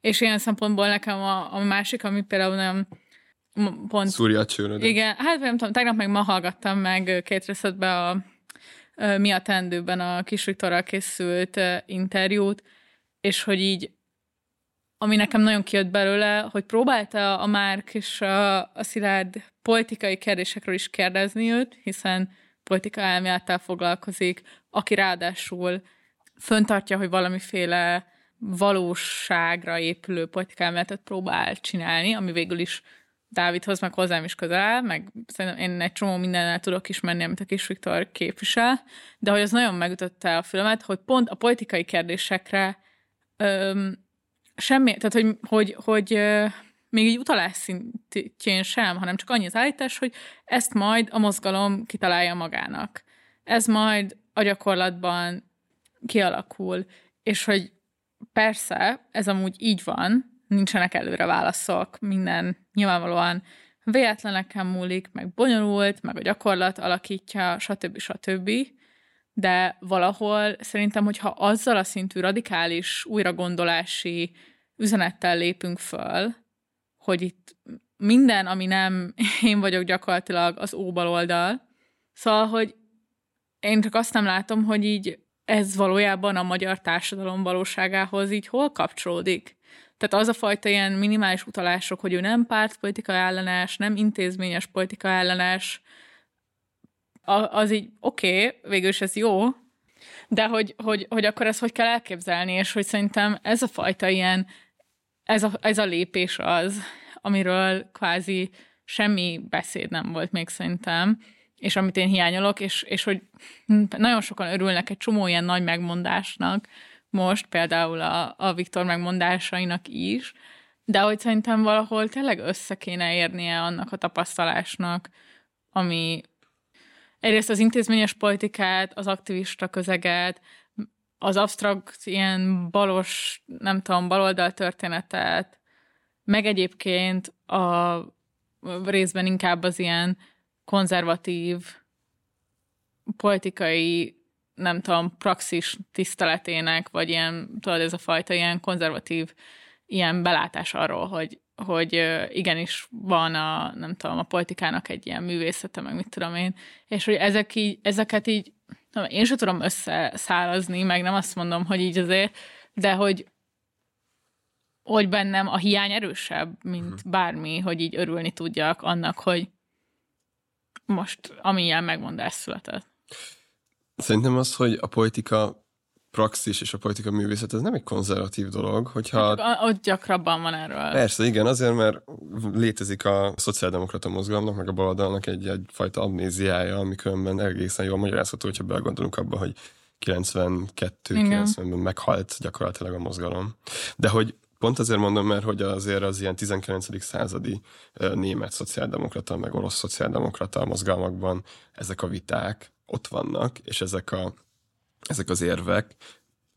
Speaker 2: És ilyen szempontból nekem a, a másik, ami például nem pont
Speaker 1: Szúrja a
Speaker 2: igen, hát nem tudom, tegnap meg ma hallgattam meg két részletben a ö, Mi a tendőben a Kis Viktorral készült interjút, és hogy így ami nekem nagyon kijött belőle, hogy próbálta a Márk és a, a Szilárd politikai kérdésekről is kérdezni őt, hiszen politika elmélettel foglalkozik, aki ráadásul föntartja, hogy valamiféle valóságra épülő politikai elméletet próbál csinálni, ami végül is Dávidhoz, meg hozzám is közel áll, meg szerintem én egy csomó mindennel tudok ismerni, amit a kis Viktor képvisel, de hogy az nagyon megütötte a filmet, hogy pont a politikai kérdésekre öm, semmi, tehát hogy, hogy, hogy még egy utalás szintjén sem, hanem csak annyi az állítás, hogy ezt majd a mozgalom kitalálja magának. Ez majd a gyakorlatban kialakul, és hogy persze, ez amúgy így van, nincsenek előre válaszok, minden nyilvánvalóan véletleneken múlik, meg bonyolult, meg a gyakorlat alakítja, stb. stb. De valahol szerintem, hogyha azzal a szintű radikális újragondolási üzenettel lépünk föl, hogy itt minden, ami nem én vagyok gyakorlatilag az óbaloldal, szóval, hogy én csak azt nem látom, hogy így ez valójában a magyar társadalom valóságához így hol kapcsolódik. Tehát az a fajta ilyen minimális utalások, hogy ő nem pártpolitika ellenes, nem intézményes politika ellenes, az így oké, okay, végül is ez jó, de hogy, hogy, hogy akkor ezt hogy kell elképzelni, és hogy szerintem ez a fajta ilyen, ez a, ez a lépés az, amiről kvázi semmi beszéd nem volt még szerintem, és amit én hiányolok, és, és hogy nagyon sokan örülnek egy csomó ilyen nagy megmondásnak, most, például a, a Viktor megmondásainak is, de hogy szerintem valahol tényleg össze kéne érnie annak a tapasztalásnak, ami egyrészt az intézményes politikát, az aktivista közeget, az absztrakt ilyen balos, nem tudom, baloldal történetet, meg egyébként a részben inkább az ilyen konzervatív politikai, nem tudom, praxis tiszteletének, vagy ilyen, tudod, ez a fajta ilyen konzervatív ilyen belátás arról, hogy, hogy igenis van a, nem tudom, a politikának egy ilyen művészete, meg mit tudom én, és hogy ezek így, ezeket így, én sem tudom összeszállazni, meg nem azt mondom, hogy így azért, de hogy hogy bennem a hiány erősebb, mint uh-huh. bármi, hogy így örülni tudjak annak, hogy most amilyen megmondás született.
Speaker 1: Szerintem az, hogy a politika praxis és a politika művészet, ez nem egy konzervatív dolog, hogyha...
Speaker 2: Hát, ott gyakrabban van erről.
Speaker 1: Persze, igen, azért, mert létezik a szociáldemokrata mozgalomnak, meg a baloldalnak egy, egyfajta amnéziája, amikönben egészen jól magyarázható, hogyha belegondolunk abba, hogy 92-90-ben meghalt gyakorlatilag a mozgalom. De hogy Pont azért mondom, mert hogy azért az ilyen 19. századi német szociáldemokrata, meg orosz szociáldemokrata mozgalmakban ezek a viták ott vannak, és ezek, a, ezek az érvek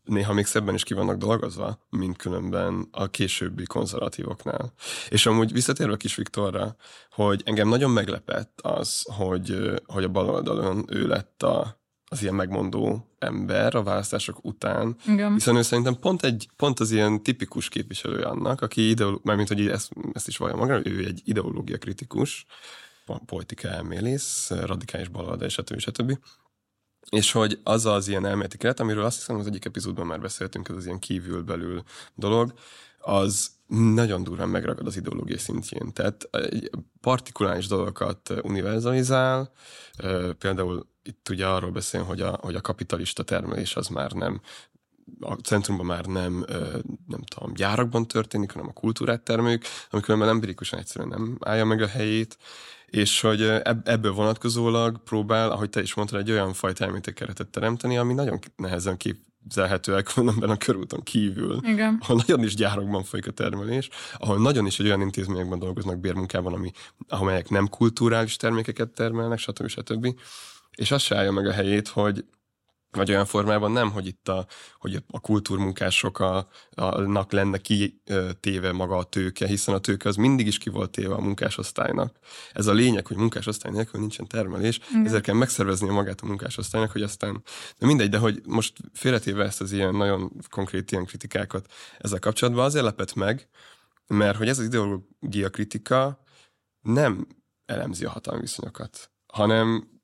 Speaker 1: néha még szebben is ki vannak dolgozva, mint különben a későbbi konzervatívoknál. És amúgy visszatérve kis Viktorra, hogy engem nagyon meglepett az, hogy, hogy a baloldalon ő lett a, az ilyen megmondó ember a választások után,
Speaker 2: Igen.
Speaker 1: hiszen ő szerintem pont, egy, pont az ilyen tipikus képviselő annak, aki ideoló, mármint, hogy ezt, ezt is vallja maga, ő egy ideológia kritikus, politika elmélész, radikális baloldal, stb. stb. És hogy az az ilyen elméleti keret, amiről azt hiszem az egyik epizódban már beszéltünk, ez az ilyen kívül-belül dolog, az nagyon durván megragad az ideológiai szintjén. Tehát partikuláris dolgokat univerzalizál, például itt ugye arról beszél, hogy a, hogy a kapitalista termelés az már nem a centrumban már nem, nem tudom, gyárakban történik, hanem a kultúrát termeljük, amikor már empirikusan egyszerűen nem állja meg a helyét, és hogy ebből vonatkozólag próbál, ahogy te is mondtad, egy olyan fajta elméletekeretet teremteni, ami nagyon nehezen képzelhető különben a körúton kívül,
Speaker 2: Igen.
Speaker 1: ahol nagyon is gyárakban folyik a termelés, ahol nagyon is egy olyan intézményekben dolgoznak bérmunkában, ami, amelyek nem kulturális termékeket termelnek, stb. stb. És az se állja meg a helyét, hogy vagy olyan formában nem, hogy itt a, hogy a kultúrmunkásoknak lenne kitéve maga a tőke, hiszen a tőke az mindig is ki volt téve a munkásosztálynak. Ez a lényeg, hogy munkásosztály nélkül nincsen termelés, Igen. ezért kell megszervezni magát a munkásosztálynak, hogy aztán, de mindegy, de hogy most félretéve ezt az ilyen nagyon konkrét ilyen kritikákat ezzel kapcsolatban, azért lepett meg, mert hogy ez az ideológia kritika nem elemzi a hatalmi viszonyokat, hanem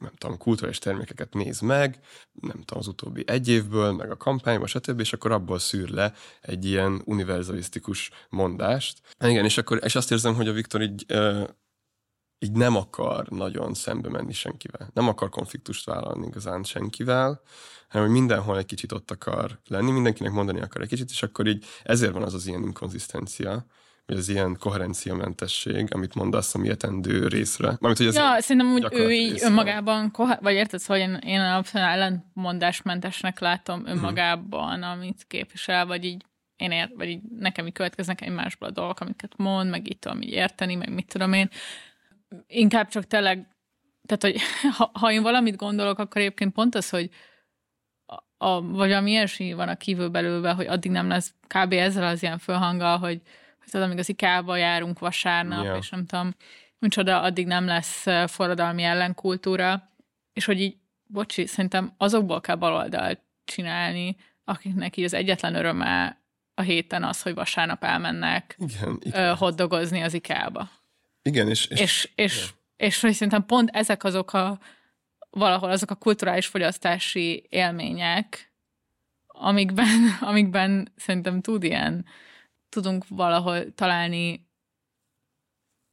Speaker 1: nem tudom, kulturális termékeket néz meg, nem tudom, az utóbbi egy évből, meg a kampányban, stb., és akkor abból szűr le egy ilyen univerzalisztikus mondást. Igen, és akkor és azt érzem, hogy a Viktor így, e, így nem akar nagyon szembe menni senkivel. Nem akar konfliktust vállalni igazán senkivel, hanem hogy mindenhol egy kicsit ott akar lenni, mindenkinek mondani akar egy kicsit, és akkor így ezért van az az ilyen inkonzisztencia, vagy az ilyen koherenciamentesség, amit mondasz a mietendő részre. Mármint, hogy ez
Speaker 2: ja, szerintem úgy ő így részre. önmagában, vagy érted, hogy én, én alapvetően ellentmondásmentesnek látom mhm. önmagában, hmm. amit képvisel, vagy így én ér, vagy így nekem így következnek egymásból a dolgok, amiket mond, meg itt tudom így érteni, meg mit tudom én. Inkább csak tényleg, tehát, hogy ha, ha én valamit gondolok, akkor egyébként pont az, hogy a, vagy valami ilyesmi van a kívül belőle, hogy addig nem lesz kb. ezzel az ilyen fölhanggal, hogy tudod, amíg az IKEA-ba járunk vasárnap, yeah. és nem tudom, micsoda, addig nem lesz forradalmi ellenkultúra, és hogy így, bocsi, szerintem azokból kell baloldalt csinálni, akiknek így az egyetlen öröme a héten az, hogy vasárnap elmennek igen, igen. hoddogozni az IKEA-ba.
Speaker 1: Igen, és...
Speaker 2: És, és, és, és, és hogy szerintem pont ezek azok a valahol azok a kulturális fogyasztási élmények, amikben, amikben szerintem tud ilyen tudunk valahol találni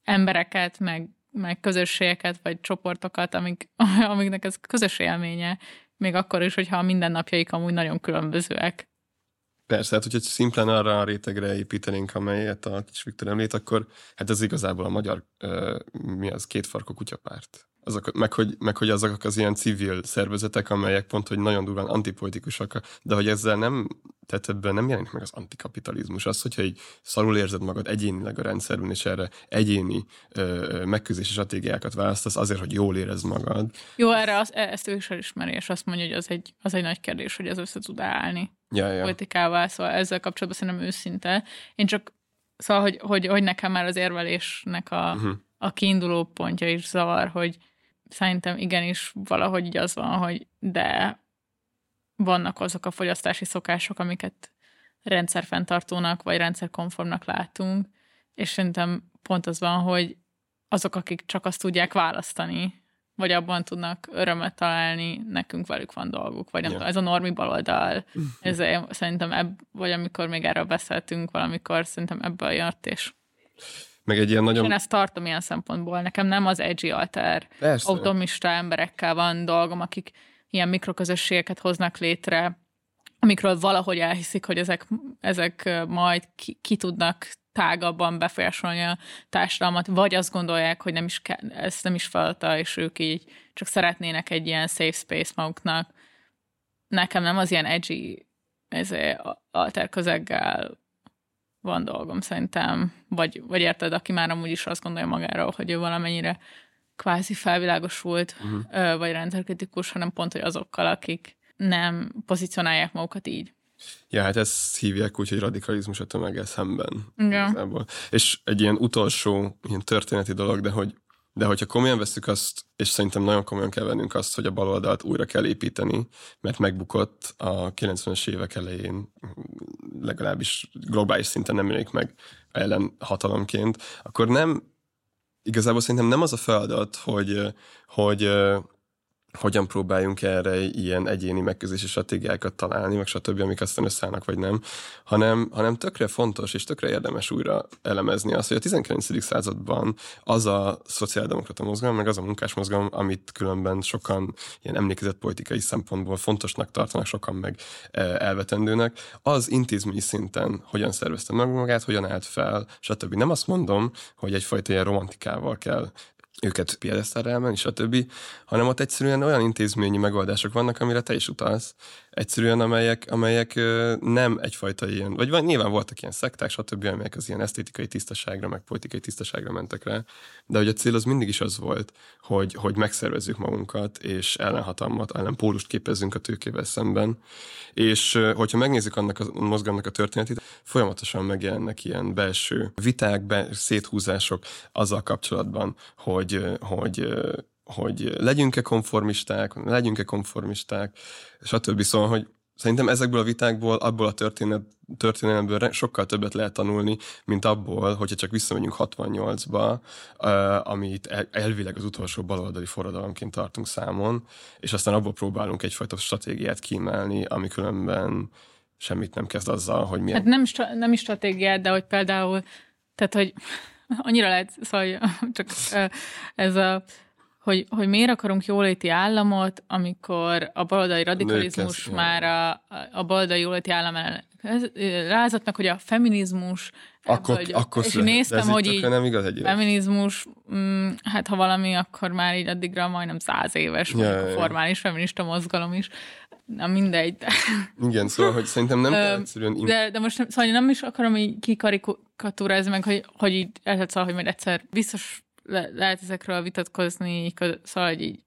Speaker 2: embereket, meg, meg közösségeket, vagy csoportokat, amik, amiknek ez közös élménye, még akkor is, hogyha a mindennapjaik amúgy nagyon különbözőek.
Speaker 1: Persze, hát hogyha szimplán arra a rétegre építenénk, amelyet a kis Viktor említ, akkor hát ez igazából a magyar, uh, mi az, kétfarkú kutyapárt. azok, meg, hogy, meg hogy azok az ilyen civil szervezetek, amelyek pont, hogy nagyon durván antipolitikusak, de hogy ezzel nem, tehát ebben nem jelenik meg az antikapitalizmus. Az, hogyha egy szarul érzed magad egyénileg a rendszerben, és erre egyéni ö, megküzdési stratégiákat választasz azért, hogy jól érezd magad.
Speaker 2: Jó, erre az, e- ezt ő is elismeri, és azt mondja, hogy az egy, az egy nagy kérdés, hogy ez össze tud állni
Speaker 1: Ja, ja.
Speaker 2: politikával, szóval ezzel kapcsolatban szerintem őszinte. Én csak, szóval, hogy, hogy, hogy nekem már az érvelésnek a,
Speaker 1: Uh-huh.
Speaker 2: a kiinduló pontja is zavar, hogy szerintem igenis valahogy így az van, hogy de vannak azok a fogyasztási szokások, amiket rendszerfenntartónak vagy rendszerkonformnak látunk, és szerintem pont az van, hogy azok, akik csak azt tudják választani, vagy abban tudnak örömet találni, nekünk velük van dolguk, vagy nem tudom, ez a normi baloldal, ez szerintem ebb, vagy amikor még erről beszéltünk valamikor, szerintem ebből jött, és
Speaker 1: Meg egy ilyen nagyon...
Speaker 2: én ezt tartom ilyen szempontból. Nekem nem az edgy alter
Speaker 1: Persze.
Speaker 2: automista emberekkel van dolgom, akik ilyen mikroközösségeket hoznak létre, amikről valahogy elhiszik, hogy ezek, ezek majd ki, ki tudnak tágabban befolyásolni a társadalmat, vagy azt gondolják, hogy nem is kell, ez nem is feladata, és ők így csak szeretnének egy ilyen safe space maguknak. Nekem nem az ilyen edgy ez alter közeggel van dolgom szerintem, vagy, vagy érted, aki már amúgy is azt gondolja magáról, hogy ő valamennyire kvázi felvilágosult, uh-huh. vagy rendszerkritikus, hanem pont, hogy azokkal, akik nem pozícionálják magukat így.
Speaker 1: Ja, hát ezt hívják úgy, hogy radikalizmus a tömeggel szemben.
Speaker 2: Igen.
Speaker 1: És egy ilyen utolsó, ilyen történeti dolog, de hogy de hogyha komolyan veszük azt, és szerintem nagyon komolyan kell vennünk azt, hogy a baloldalt újra kell építeni, mert megbukott a 90-es évek elején, legalábbis globális szinten nem jelenik meg ellen hatalomként, akkor nem, igazából szerintem nem az a feladat, hogy, hogy hogyan próbáljunk erre ilyen egyéni megküzdési stratégiákat találni, meg stb., amik aztán összeállnak, vagy nem, hanem, hanem tökre fontos és tökre érdemes újra elemezni azt, hogy a 19. században az a szociáldemokrata mozgalom, meg az a munkás mozgalom, amit különben sokan ilyen emlékezett politikai szempontból fontosnak tartanak, sokan meg eh, elvetendőnek, az intézményi szinten hogyan szervezte meg magát, hogyan állt fel, stb. Nem azt mondom, hogy egyfajta ilyen romantikával kell őket piedesztára elmenni, stb., hanem ott egyszerűen olyan intézményi megoldások vannak, amire te is utalsz, egyszerűen amelyek, amelyek nem egyfajta ilyen, vagy van, nyilván voltak ilyen szekták, stb., amelyek az ilyen esztétikai tisztaságra, meg politikai tisztaságra mentek rá, de hogy a cél az mindig is az volt, hogy, hogy megszervezzük magunkat, és ellenhatalmat, ellenpólust képezzünk a tőkével szemben, és hogyha megnézzük annak a mozgalomnak a történetét, folyamatosan megjelennek ilyen belső viták, be, széthúzások azzal kapcsolatban, hogy, hogy hogy legyünk-e konformisták, legyünk-e konformisták, stb. Szóval, hogy szerintem ezekből a vitákból, abból a történet, történelemből sokkal többet lehet tanulni, mint abból, hogyha csak visszamegyünk 68-ba, uh, amit el, elvileg az utolsó baloldali forradalomként tartunk számon, és aztán abból próbálunk egyfajta stratégiát kínálni, ami különben semmit nem kezd azzal, hogy milyen...
Speaker 2: Hát nem, nem is stratégiát, de hogy például, tehát, hogy annyira lehet, szóval csak ez a, hogy, hogy miért akarunk jóléti államot, amikor a baloldali radikalizmus
Speaker 1: Nők ezt-
Speaker 2: már a, a baloldali jóléti állam ellen rázatnak, hogy a feminizmus,
Speaker 1: akkor,
Speaker 2: ebből,
Speaker 1: akkor
Speaker 2: és néztem, hogy így
Speaker 1: nem igaz egy
Speaker 2: feminizmus, mm, hát ha valami, akkor már így addigra majdnem száz éves,
Speaker 1: Ja, ja,
Speaker 2: a formális feminista mozgalom is. Na mindegy. De,
Speaker 1: Igen, szóval, hogy szerintem nem kell egyszerűen... in-
Speaker 2: de, de most nem, szóval nem is akarom így kikarikatúrázni meg, hogy, hogy így szóval, hogy majd egyszer biztos le, lehet ezekről vitatkozni, így szóval, hogy így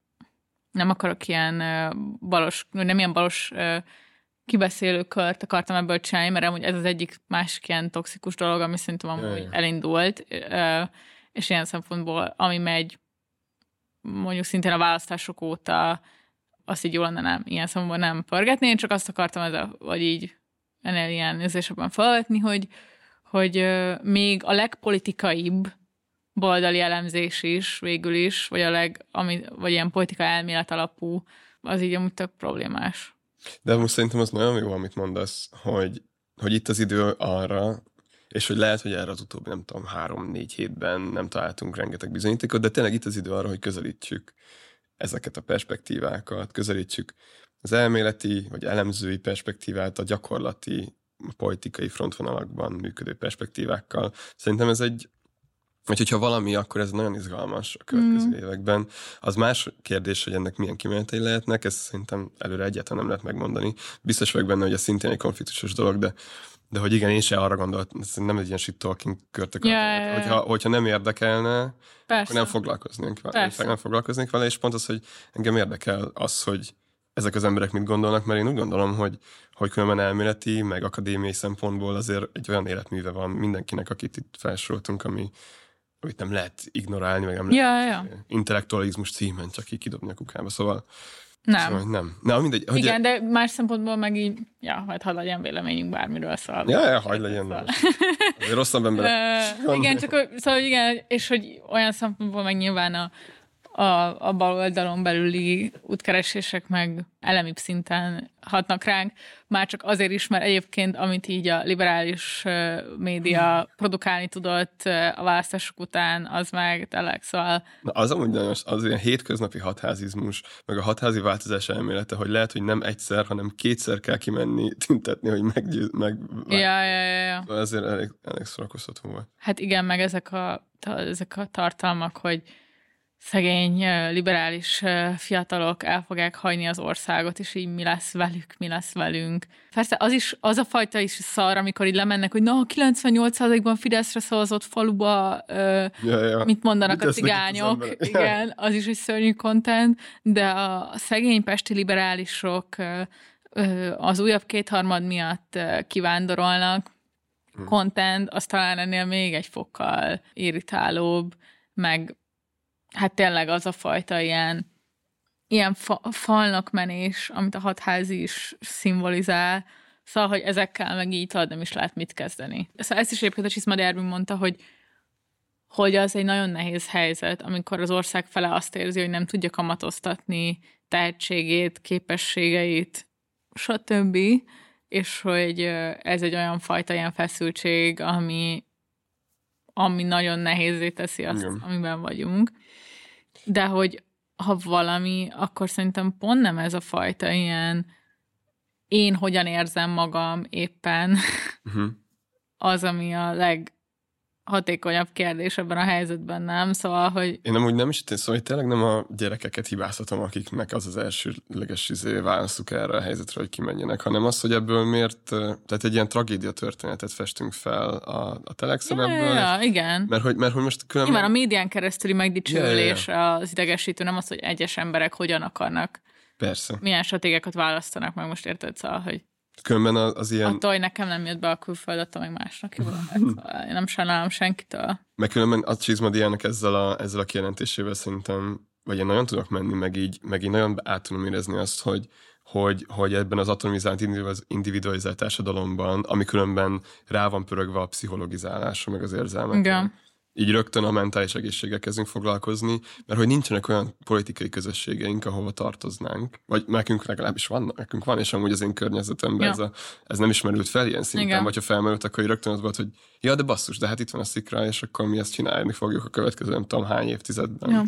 Speaker 2: nem akarok ilyen balos, nem ilyen balos kibeszélő kört akartam ebből csinálni, mert amúgy ez az egyik másik ilyen toxikus dolog, ami szerintem amúgy
Speaker 1: ja.
Speaker 2: elindult, és ilyen szempontból, ami megy mondjuk szintén a választások óta, azt így jól lenne nem, ilyen szempontból nem pörgetni, én csak azt akartam ezzel, vagy így ennél ilyen nézésebben felvetni, hogy, hogy még a legpolitikaibb baloldali elemzés is végül is, vagy a leg, ami, vagy ilyen politika elmélet alapú, az így amúgy tök problémás.
Speaker 1: De most szerintem az nagyon jó, amit mondasz, hogy, hogy itt az idő arra, és hogy lehet, hogy erre az utóbbi, nem tudom, három-négy hétben nem találtunk rengeteg bizonyítékot, de tényleg itt az idő arra, hogy közelítsük ezeket a perspektívákat, közelítsük az elméleti vagy elemzői perspektívát a gyakorlati politikai frontvonalakban működő perspektívákkal. Szerintem ez egy Úgyhogy ha valami, akkor ez nagyon izgalmas a következő
Speaker 2: Mm.
Speaker 1: években. Az más kérdés, hogy ennek milyen kimenetei lehetnek, ezt szerintem előre egyáltalán nem lehet megmondani. Biztos vagyok benne, hogy ez szintén egy konfliktusos dolog, de de hogy igen, én sem arra gondoltam, ez nem egy ilyen shit talking körtök.
Speaker 2: Ja, ja.
Speaker 1: Hogyha, hogyha nem érdekelne, akkor
Speaker 2: Persze.
Speaker 1: nem foglalkoznék vele.
Speaker 2: Persze.
Speaker 1: Nem foglalkoznék vele, és pont az, hogy engem érdekel az, hogy ezek az emberek mit gondolnak, mert én úgy gondolom, hogy, hogy különben elméleti, meg akadémiai szempontból azért egy olyan életműve van mindenkinek, akit itt felsoroltunk, ami, amit nem lehet ignorálni, meg nem
Speaker 2: Ja,
Speaker 1: lehet
Speaker 2: ja.
Speaker 1: intellektualizmus címen csak így kidobni a kukába, szóval
Speaker 2: Nem.
Speaker 1: Szóval nem. Na, mindegy. Hogy
Speaker 2: Igen, de más szempontból meg így, ja, majd ha legyen véleményünk bármiről szól.
Speaker 1: Ja, ja, hagyd legyen.
Speaker 2: Szóval.
Speaker 1: Azért rosszabb emberek.
Speaker 2: Igen, csak szóval igen, és hogy olyan szempontból meg nyilván a, a, a bal oldalon belüli útkeresések meg elemi szinten hatnak ránk, már csak azért is, mert egyébként, amit így a liberális média produkálni tudott a választások után, az meg tényleg, szóval
Speaker 1: Na, az amúgy nagyon, az ilyen hétköznapi hatházizmus, meg a hatházi változás elmélete, hogy lehet, hogy nem egyszer, hanem kétszer kell kimenni tüntetni, hogy meggyőz, meg...
Speaker 2: ja, ja, ja, ja.
Speaker 1: Ezért elég, elég szórakoztató volt.
Speaker 2: Hát igen, meg ezek a, ezek a tartalmak, hogy szegény liberális fiatalok el fogják hagyni az országot, és így mi lesz velük, mi lesz velünk. Persze az is, az a fajta is szar, amikor így lemennek, hogy na, 98%-ban Fideszre szavazott faluba, ö,
Speaker 1: Ja, ja.
Speaker 2: mit mondanak
Speaker 1: Mit
Speaker 2: a
Speaker 1: az
Speaker 2: cigányok,
Speaker 1: emberek?
Speaker 2: igen, az is egy szörnyű content, de a szegény pesti liberálisok az újabb kétharmad miatt kivándorolnak,
Speaker 1: Hm.
Speaker 2: content, az talán ennél még egy fokkal irritálóbb, meg hát tényleg az a fajta ilyen, ilyen fa- falnak menés, amit a hatházi is szimbolizál, szóval, hogy ezekkel meg így tudod, nem is lehet mit kezdeni. Szóval ezt is egyébként a Csizma Derby mondta, hogy hogy az egy nagyon nehéz helyzet, amikor az ország fele azt érzi, hogy nem tudja kamatoztatni tehetségét, képességeit, stb. És hogy ez egy olyan fajta ilyen feszültség, ami, ami nagyon nehézé teszi azt,
Speaker 1: Igen.
Speaker 2: amiben vagyunk. De hogy ha valami, akkor szerintem pont nem ez a fajta ilyen én hogyan érzem magam éppen,
Speaker 1: Uh-huh.
Speaker 2: az, ami a leghatékonyabb kérdés ebben a helyzetben, nem? Szóval, hogy
Speaker 1: Én amúgy nem is, szóval hogy tényleg nem a gyerekeket hibáztatom, akiknek az az elsőleges izé, válaszuk erre a helyzetre, hogy kimenjenek, hanem az, hogy ebből miért, tehát egy ilyen tragédia történetet festünk fel a, a telexen
Speaker 2: ja,
Speaker 1: ebből,
Speaker 2: ja, igen.
Speaker 1: mert hogy, mert hogy most különben...
Speaker 2: Nyilván a médián keresztüli megdicsőülés
Speaker 1: Ja, ja,
Speaker 2: az idegesítő, nem az, hogy egyes emberek hogyan akarnak,
Speaker 1: Persze.
Speaker 2: milyen stratégiákat választanak, meg most érted, szóval, hogy
Speaker 1: Különben az, az ilyen,
Speaker 2: attól, hogy nekem nem jött be a külföld, attól meg másnak jó. Szóval én nem sajnálom senkitől.
Speaker 1: meg különben a Csizmadiának ezzel a, ezzel a kijelentésével szerintem, vagy én nagyon tudok menni, meg így, meg így nagyon át tudom érezni azt, hogy, hogy, hogy ebben az atomizált individualiz- individualizált társadalomban, ami különben rá van pörögve a pszichologizálásra, meg az érzelmekre.
Speaker 2: Igen.
Speaker 1: Így rögtön a mentális egészséggel kezdünk foglalkozni, mert hogy nincsenek olyan politikai közösségeink, ahova tartoznánk. Vagy nekünk legalábbis van, nekünk van, és amúgy az én környezetemben
Speaker 2: Ja.
Speaker 1: ez, a, ez nem ismerült fel ilyen szinten,
Speaker 2: Igen.
Speaker 1: vagy ha felmerült, akkor rögtön az volt, hogy ja, de basszus, de hát itt van a szikra, és akkor mi ezt csinálni fogjuk a következő nem tudom hány évtizedben.
Speaker 2: Ja.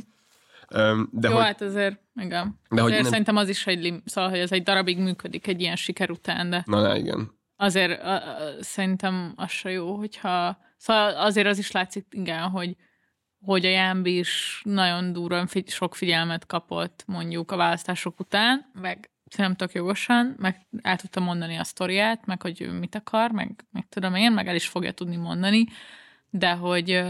Speaker 1: De
Speaker 2: Jó,
Speaker 1: hogy,
Speaker 2: hát azért, igen.
Speaker 1: De
Speaker 2: De
Speaker 1: hogy
Speaker 2: azért
Speaker 1: nem-
Speaker 2: szerintem az is egy, lim, szóval, hogy ez egy darabig működik egy ilyen siker után, de
Speaker 1: na, na igen.
Speaker 2: azért a, a, szerintem az se jó, hogyha... Szóval azért az is látszik, igen, hogy, hogy a Jámbi is nagyon durván figy- sok figyelmet kapott mondjuk a választások után, meg szerintem tök jogosan, meg el tudta mondani a sztoriát, meg hogy ő mit akar, meg, meg tudom én, meg el is fogja tudni mondani, de hogy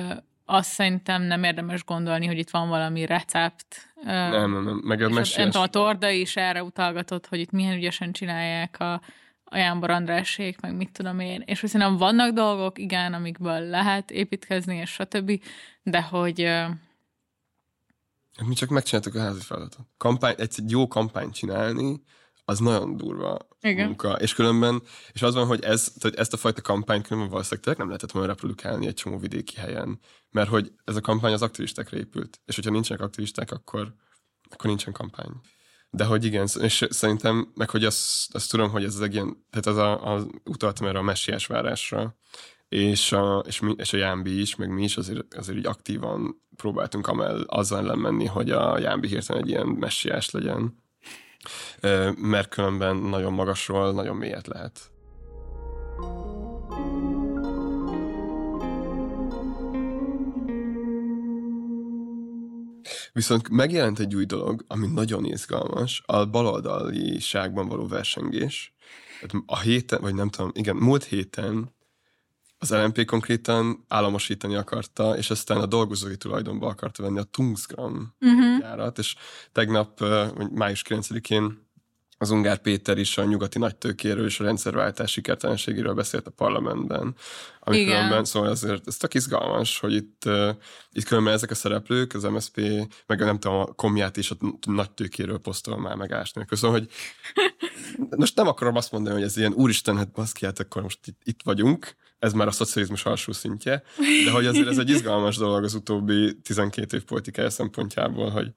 Speaker 2: azt szerintem nem érdemes gondolni, hogy itt van valami recept.
Speaker 1: Nem, nem, nem. Meg a
Speaker 2: a, nem
Speaker 1: messiás...
Speaker 2: tudom, a Torda is erre utalgatott, hogy itt milyen ügyesen csinálják a, a Jánbor Andrásék, meg mit tudom én. És hogy szerintem vannak dolgok, igen, amikből lehet építkezni, és stb., de hogy
Speaker 1: Mi csak megcsináltuk a házi feladatot. Kampány, egy jó kampányt csinálni, az nagyon durva
Speaker 2: Igen.
Speaker 1: munka. És különben, és az van, hogy ez, tehát ezt a fajta kampányt különben valószínűleg tényleg nem lehetett volna reprodukálni egy csomó vidéki helyen. Mert hogy ez a kampány az aktivistákra épült. És hogyha nincsenek aktivisták, akkor, akkor nincsen kampány. De hogy igen, és szerintem, meg hogy azt, azt tudom, hogy ez egy ilyen, tehát az a, az utaltam erre a messiás várásra, és a, és, mi, és a Jámbi is, meg mi is azért, azért így aktívan próbáltunk amell, azzal ellen menni, hogy a Jámbi hirtelen egy ilyen messiás legyen. Mert különben nagyon magasról nagyon mélyet lehet. Viszont megjelent egy új dolog, ami nagyon izgalmas, a baloldaliságban való versengés. A héten, vagy nem tudom, igen, múlt héten az LNP konkrétan államosítani akarta, és aztán a dolgozói tulajdonba akarta venni a Tungsgram
Speaker 2: Uh-huh.
Speaker 1: gyárat, és tegnap, május 9-én az Ungár Péter is a nyugati nagytőkéről és a rendszerváltás sikertelenségéről beszélt a parlamentben. Ami
Speaker 2: Igen.
Speaker 1: különben, szóval azért ez tök izgalmas, hogy itt, uh, itt különben ezek a szereplők, az MSZP, meg nem tudom, a komját is a nagytőkéről posztol már meg ás nélkül. Szóval, hogy most nem akarom azt mondani, hogy ez ilyen úristen, hát baszki, hát akkor most itt, itt vagyunk, ez már a szocializmus alsó szintje, de hogy azért ez egy izgalmas dolog az utóbbi 12 év politikája szempontjából, hogy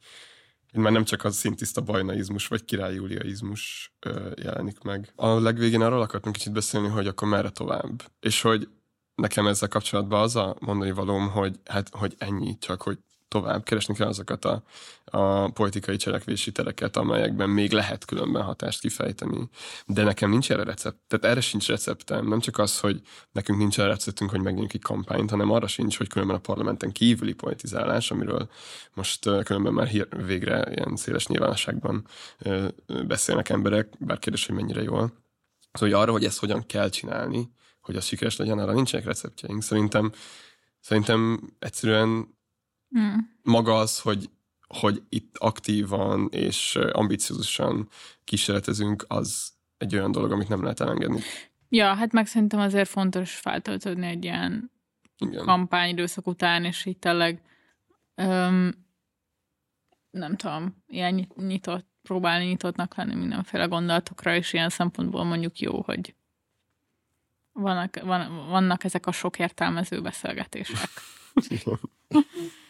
Speaker 1: már nem csak az szintiszta bajnaizmus vagy király Júliaizmus ö, jelenik meg. A legvégén arról akartunk kicsit beszélni, hogy akkor merre tovább. És hogy nekem ezzel kapcsolatban az a mondani valóm, hogy hát, hogy ennyi, csak hogy tovább keresni kell azokat a, a politikai cselekvési tereket, amelyekben még lehet különben hatást kifejteni. De nekem nincs erre recept. Tehát erre sincs receptem. Nem csak az, hogy nekünk nincs erre receptünk, hogy megnyitjuk egy kampányt, hanem arra sincs, hogy különben a parlamenten kívüli politizálás, amiről most különben már hír, végre ilyen széles nyilvánosságban beszélnek emberek, bár kérdés, hogy mennyire jól. Szóval hogy arra, hogy ezt hogyan kell csinálni, hogy az sikeres legyen, arra nincsenek receptjeink. Szerintem, szerintem egyszerűen
Speaker 2: Mm.
Speaker 1: maga az, hogy, hogy itt aktívan és ambiciózusan kísérletezünk, az egy olyan dolog, amit nem lehet elengedni.
Speaker 2: Ja, hát meg szerintem azért fontos feltöltődni egy ilyen
Speaker 1: Igen.
Speaker 2: kampányidőszak után, és így tényleg öm, nem tudom, ilyen nyit- nyitott, próbálni nyitottnak lenni mindenféle gondolatokra, és ilyen szempontból mondjuk jó, hogy vannak, van, vannak ezek a sok értelmező beszélgetések.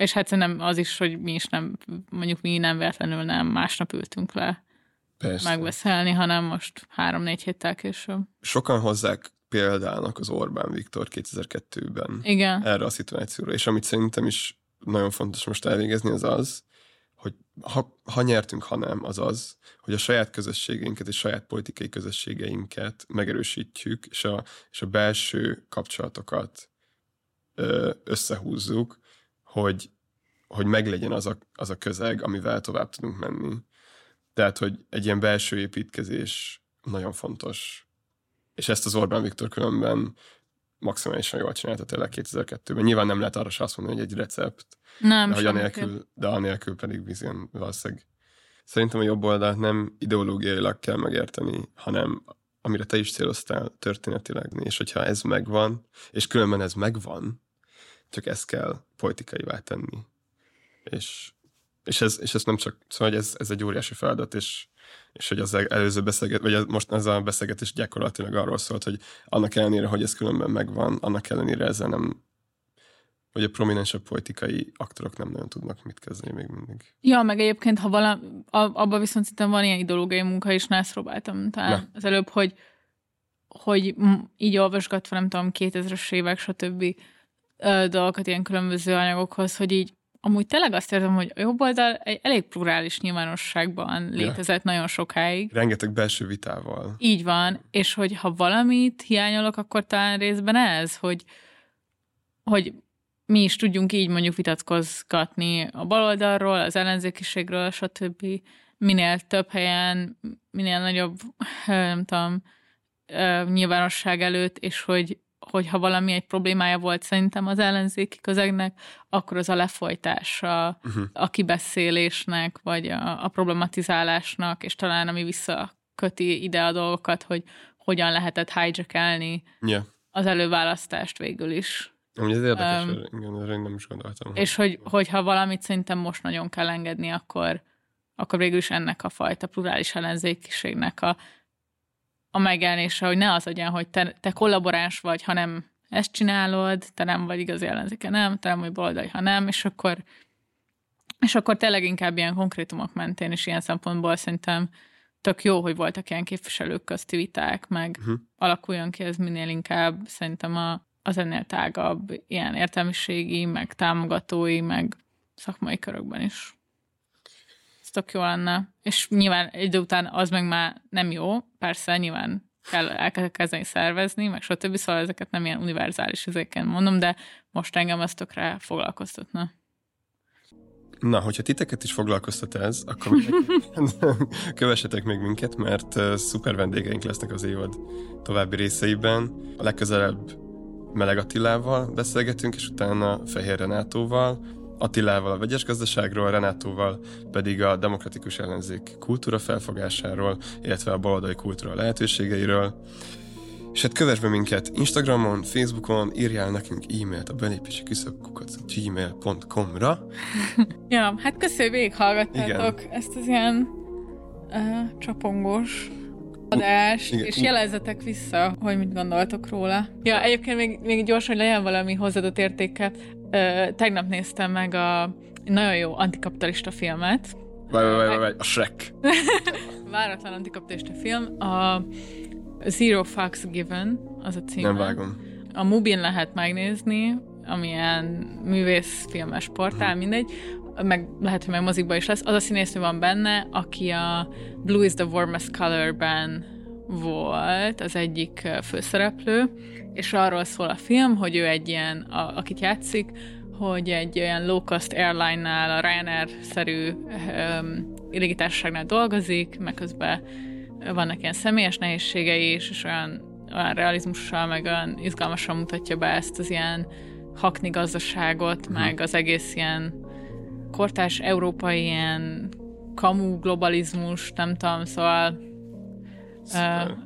Speaker 2: És hát szerintem az is, hogy mi is nem, mondjuk mi nem véletlenül nem másnap ültünk le
Speaker 1: Persze.
Speaker 2: megbeszélni, hanem most három-négy héttel később.
Speaker 1: Sokan hozzák példának az Orbán Viktor 2002-ben
Speaker 2: Igen.
Speaker 1: erre a szituációra, és amit szerintem is nagyon fontos most elvégezni, az az, hogy ha, ha nyertünk, ha nem, az az, hogy a saját közösségeinket és saját politikai közösségeinket megerősítjük, és a, és a belső kapcsolatokat összehúzzuk, hogy, hogy meglegyen az a, az a közeg, amivel tovább tudunk menni. Tehát, hogy egy ilyen belső építkezés nagyon fontos. És ezt az Orbán Viktor különben maximálisan jól csinálta tényleg 2002-ben. Nyilván nem lehet arra se azt mondani, hogy egy recept,
Speaker 2: Nem,
Speaker 1: de, hogy anélkül, de anélkül pedig bizony valószínűleg. Szerintem a jobb oldalt nem ideológiailag kell megérteni, hanem amire te is céloztál történetileg, és hogyha ez megvan, és különben ez megvan, csak ezt kell politikaivá tenni. És, és, ez, és ez nem csak, szóval hogy ez, ez egy óriási feladat, és, és hogy az előző beszélget, vagy most ez a beszélgetés gyakorlatilag arról szólt, hogy annak ellenére, hogy ez különben megvan, annak ellenére ezzel nem, hogy a prominensebb politikai aktorok nem nagyon tudnak mit kezdeni még mindig.
Speaker 2: Ja, meg egyébként, ha vala, abban viszont szerintem van ilyen ideológiai munka is, na ezt próbáltam talán az előbb, hogy, hogy így olvasgatva, nem tudom, 2000-es évek, stb. Ö, dolgokat ilyen különböző anyagokhoz, hogy így amúgy tényleg azt érzem, hogy a jobb oldal egy elég plurális nyilvánosságban létezett nagyon sokáig.
Speaker 1: Rengeteg belső vitával.
Speaker 2: Így van, és hogy ha valamit hiányolok, akkor talán részben ez, hogy, hogy mi is tudjunk így mondjuk vitatkozgatni a baloldalról, az ellenzékiségről, stb. Minél több helyen, minél nagyobb, nem tudom, nyilvánosság előtt, és hogy, hogy ha valami egy problémája volt szerintem az ellenzéki közegnek, akkor az a lefolytása,
Speaker 1: Uh-huh.
Speaker 2: a kibeszélésnek, vagy a, a problematizálásnak, és talán ami visszaköti ide a dolgokat, hogy hogyan lehetett hijackelni
Speaker 1: Yeah.
Speaker 2: az előválasztást végül is.
Speaker 1: Amúgy ez érdekes, um, igen, erre én nem is gondoltam.
Speaker 2: És hogy, hogyha valamit szerintem most nagyon kell engedni, akkor, akkor végül is ennek a fajta plurális ellenzékiségnek a, a megjelenése, hogy ne az legyen, hogy te, te kollaboráns vagy, hanem ezt csinálod, te nem vagy igazi ellenzéke, nem, te nem vagy baloldali, ha nem, és akkor és akkor tényleg inkább ilyen konkrétumok mentén, és ilyen szempontból szerintem tök jó, hogy voltak ilyen képviselők közti viták, meg
Speaker 1: Mhm.
Speaker 2: alakuljon ki ez minél inkább szerintem a, az ennél tágabb ilyen értelmiségi, meg támogatói, meg szakmai körökben is. Ez tök jó lenne. És nyilván egy idő után az meg már nem jó, persze nyilván kell el kell kezdeni szervezni, meg stb. Szóval ezeket nem ilyen univerzális ezeken mondom, de most engem ez tökre foglalkoztatna.
Speaker 1: Na, hogyha titeket is foglalkoztat ez, akkor kövessetek még minket, mert szuper vendégeink lesznek az évad további részeiben. A legközelebb Meleg Attilával beszélgetünk, és utána Fehér Renátóval, Attilával a vegyes gazdaságról, Renátóval pedig a demokratikus ellenzék kultúra felfogásáról, illetve a baloldali kultúra lehetőségeiről. És hát kövess be minket Instagramon, Facebookon, írjál nekünk e-mailt a belépési küszöbkukat gmail.com-ra.
Speaker 2: Ja, hát köszönjük, végighallgattátok ezt az ilyen uh, csapongós adást,
Speaker 1: Igen.
Speaker 2: és jelezzetek vissza, hogy mit gondoltok róla. Ja, egyébként még, még gyorsan, hogy legyen valami hozzáadott értéke. Uh, tegnap néztem meg a nagyon jó antikapitalista filmet.
Speaker 1: Várj, várj, várj, várj, a Shrek.
Speaker 2: Váratlan antikapitalista film. A Zero Fucks Given, az a címe.
Speaker 1: Nem vágom.
Speaker 2: A Mubin lehet megnézni, amilyen művészfilmes portál, mindegy, meg lehet, hogy meg mozikba is lesz. Az a színésznő van benne, aki a Blue is the Warmest Color-ben volt az egyik főszereplő, és arról szól a film, hogy ő egy ilyen, a, akit játszik, hogy egy olyan low-cost airline-nál, a Ryanair-szerű um, légitársaságnál dolgozik, meg közben vannak ilyen személyes nehézségei is, és olyan, olyan realizmussal, meg olyan izgalmasan mutatja be ezt az ilyen hakni gazdaságot, meg az egész ilyen kortárs európai ilyen kamu globalizmus, nem tudom, szóval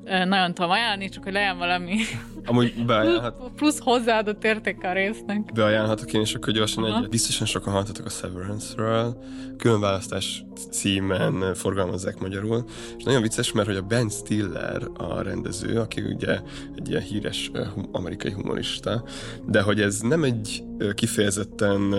Speaker 2: ö, nagyon tudom ajánlani, csak hogy legyen valami
Speaker 1: Amúgy beajánlhat,
Speaker 2: plusz hozzáadott értéke a résznek.
Speaker 1: beajánlhatok én is akkor gyorsan
Speaker 2: Aha.
Speaker 1: egyet. Biztosan sokan hallottatok a Severance-ről. Különválasztás címen forgalmazzák magyarul. És nagyon vicces, mert hogy a Ben Stiller a rendező, aki ugye egy ilyen híres amerikai humorista, de hogy ez nem egy kifejezetten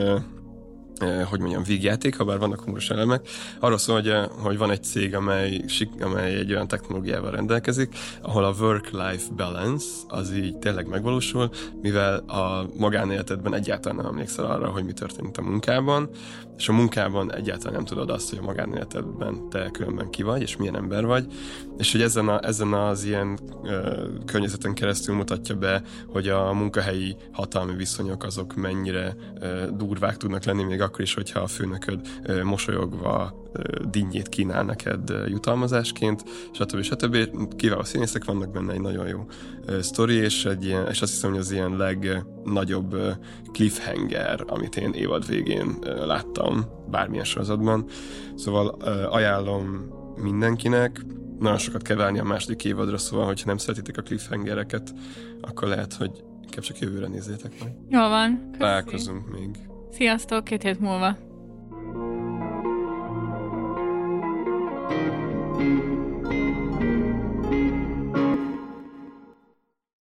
Speaker 1: hogy mondjam, vígjáték, ha bár vannak humoros elemek. Arról szól, hogy, ö, hogy van egy cég, amely, amely egy olyan technológiával rendelkezik, ahol a work-life balance az így tényleg megvalósul, mivel a magánéletedben egyáltalán nem emlékszel arra, hogy mi történt a munkában, és a munkában egyáltalán nem tudod azt, hogy a magánéletedben te különben ki vagy, és milyen ember vagy, és hogy ezen, a, ezen az ilyen ö, környezeten keresztül mutatja be, hogy a munkahelyi hatalmi viszonyok azok mennyire ö, durvák tudnak lenni, még akkor is, hogyha a főnököd ö, mosolyogva dinnyét kínál neked jutalmazásként, stb. stb. Kiváló színészek vannak benne, egy nagyon jó sztori, és, egy ilyen, és azt hiszem, hogy az ilyen legnagyobb cliffhanger, amit én évad végén láttam bármilyen sorozatban. Szóval ajánlom mindenkinek, nagyon sokat kell várni a második évadra, szóval, hogyha nem szeretitek a cliffhangereket, akkor lehet, hogy inkább csak jövőre nézzétek meg.
Speaker 2: Jól van. Köszi.
Speaker 1: Találkozunk még.
Speaker 2: Sziasztok, két hét múlva. thank you.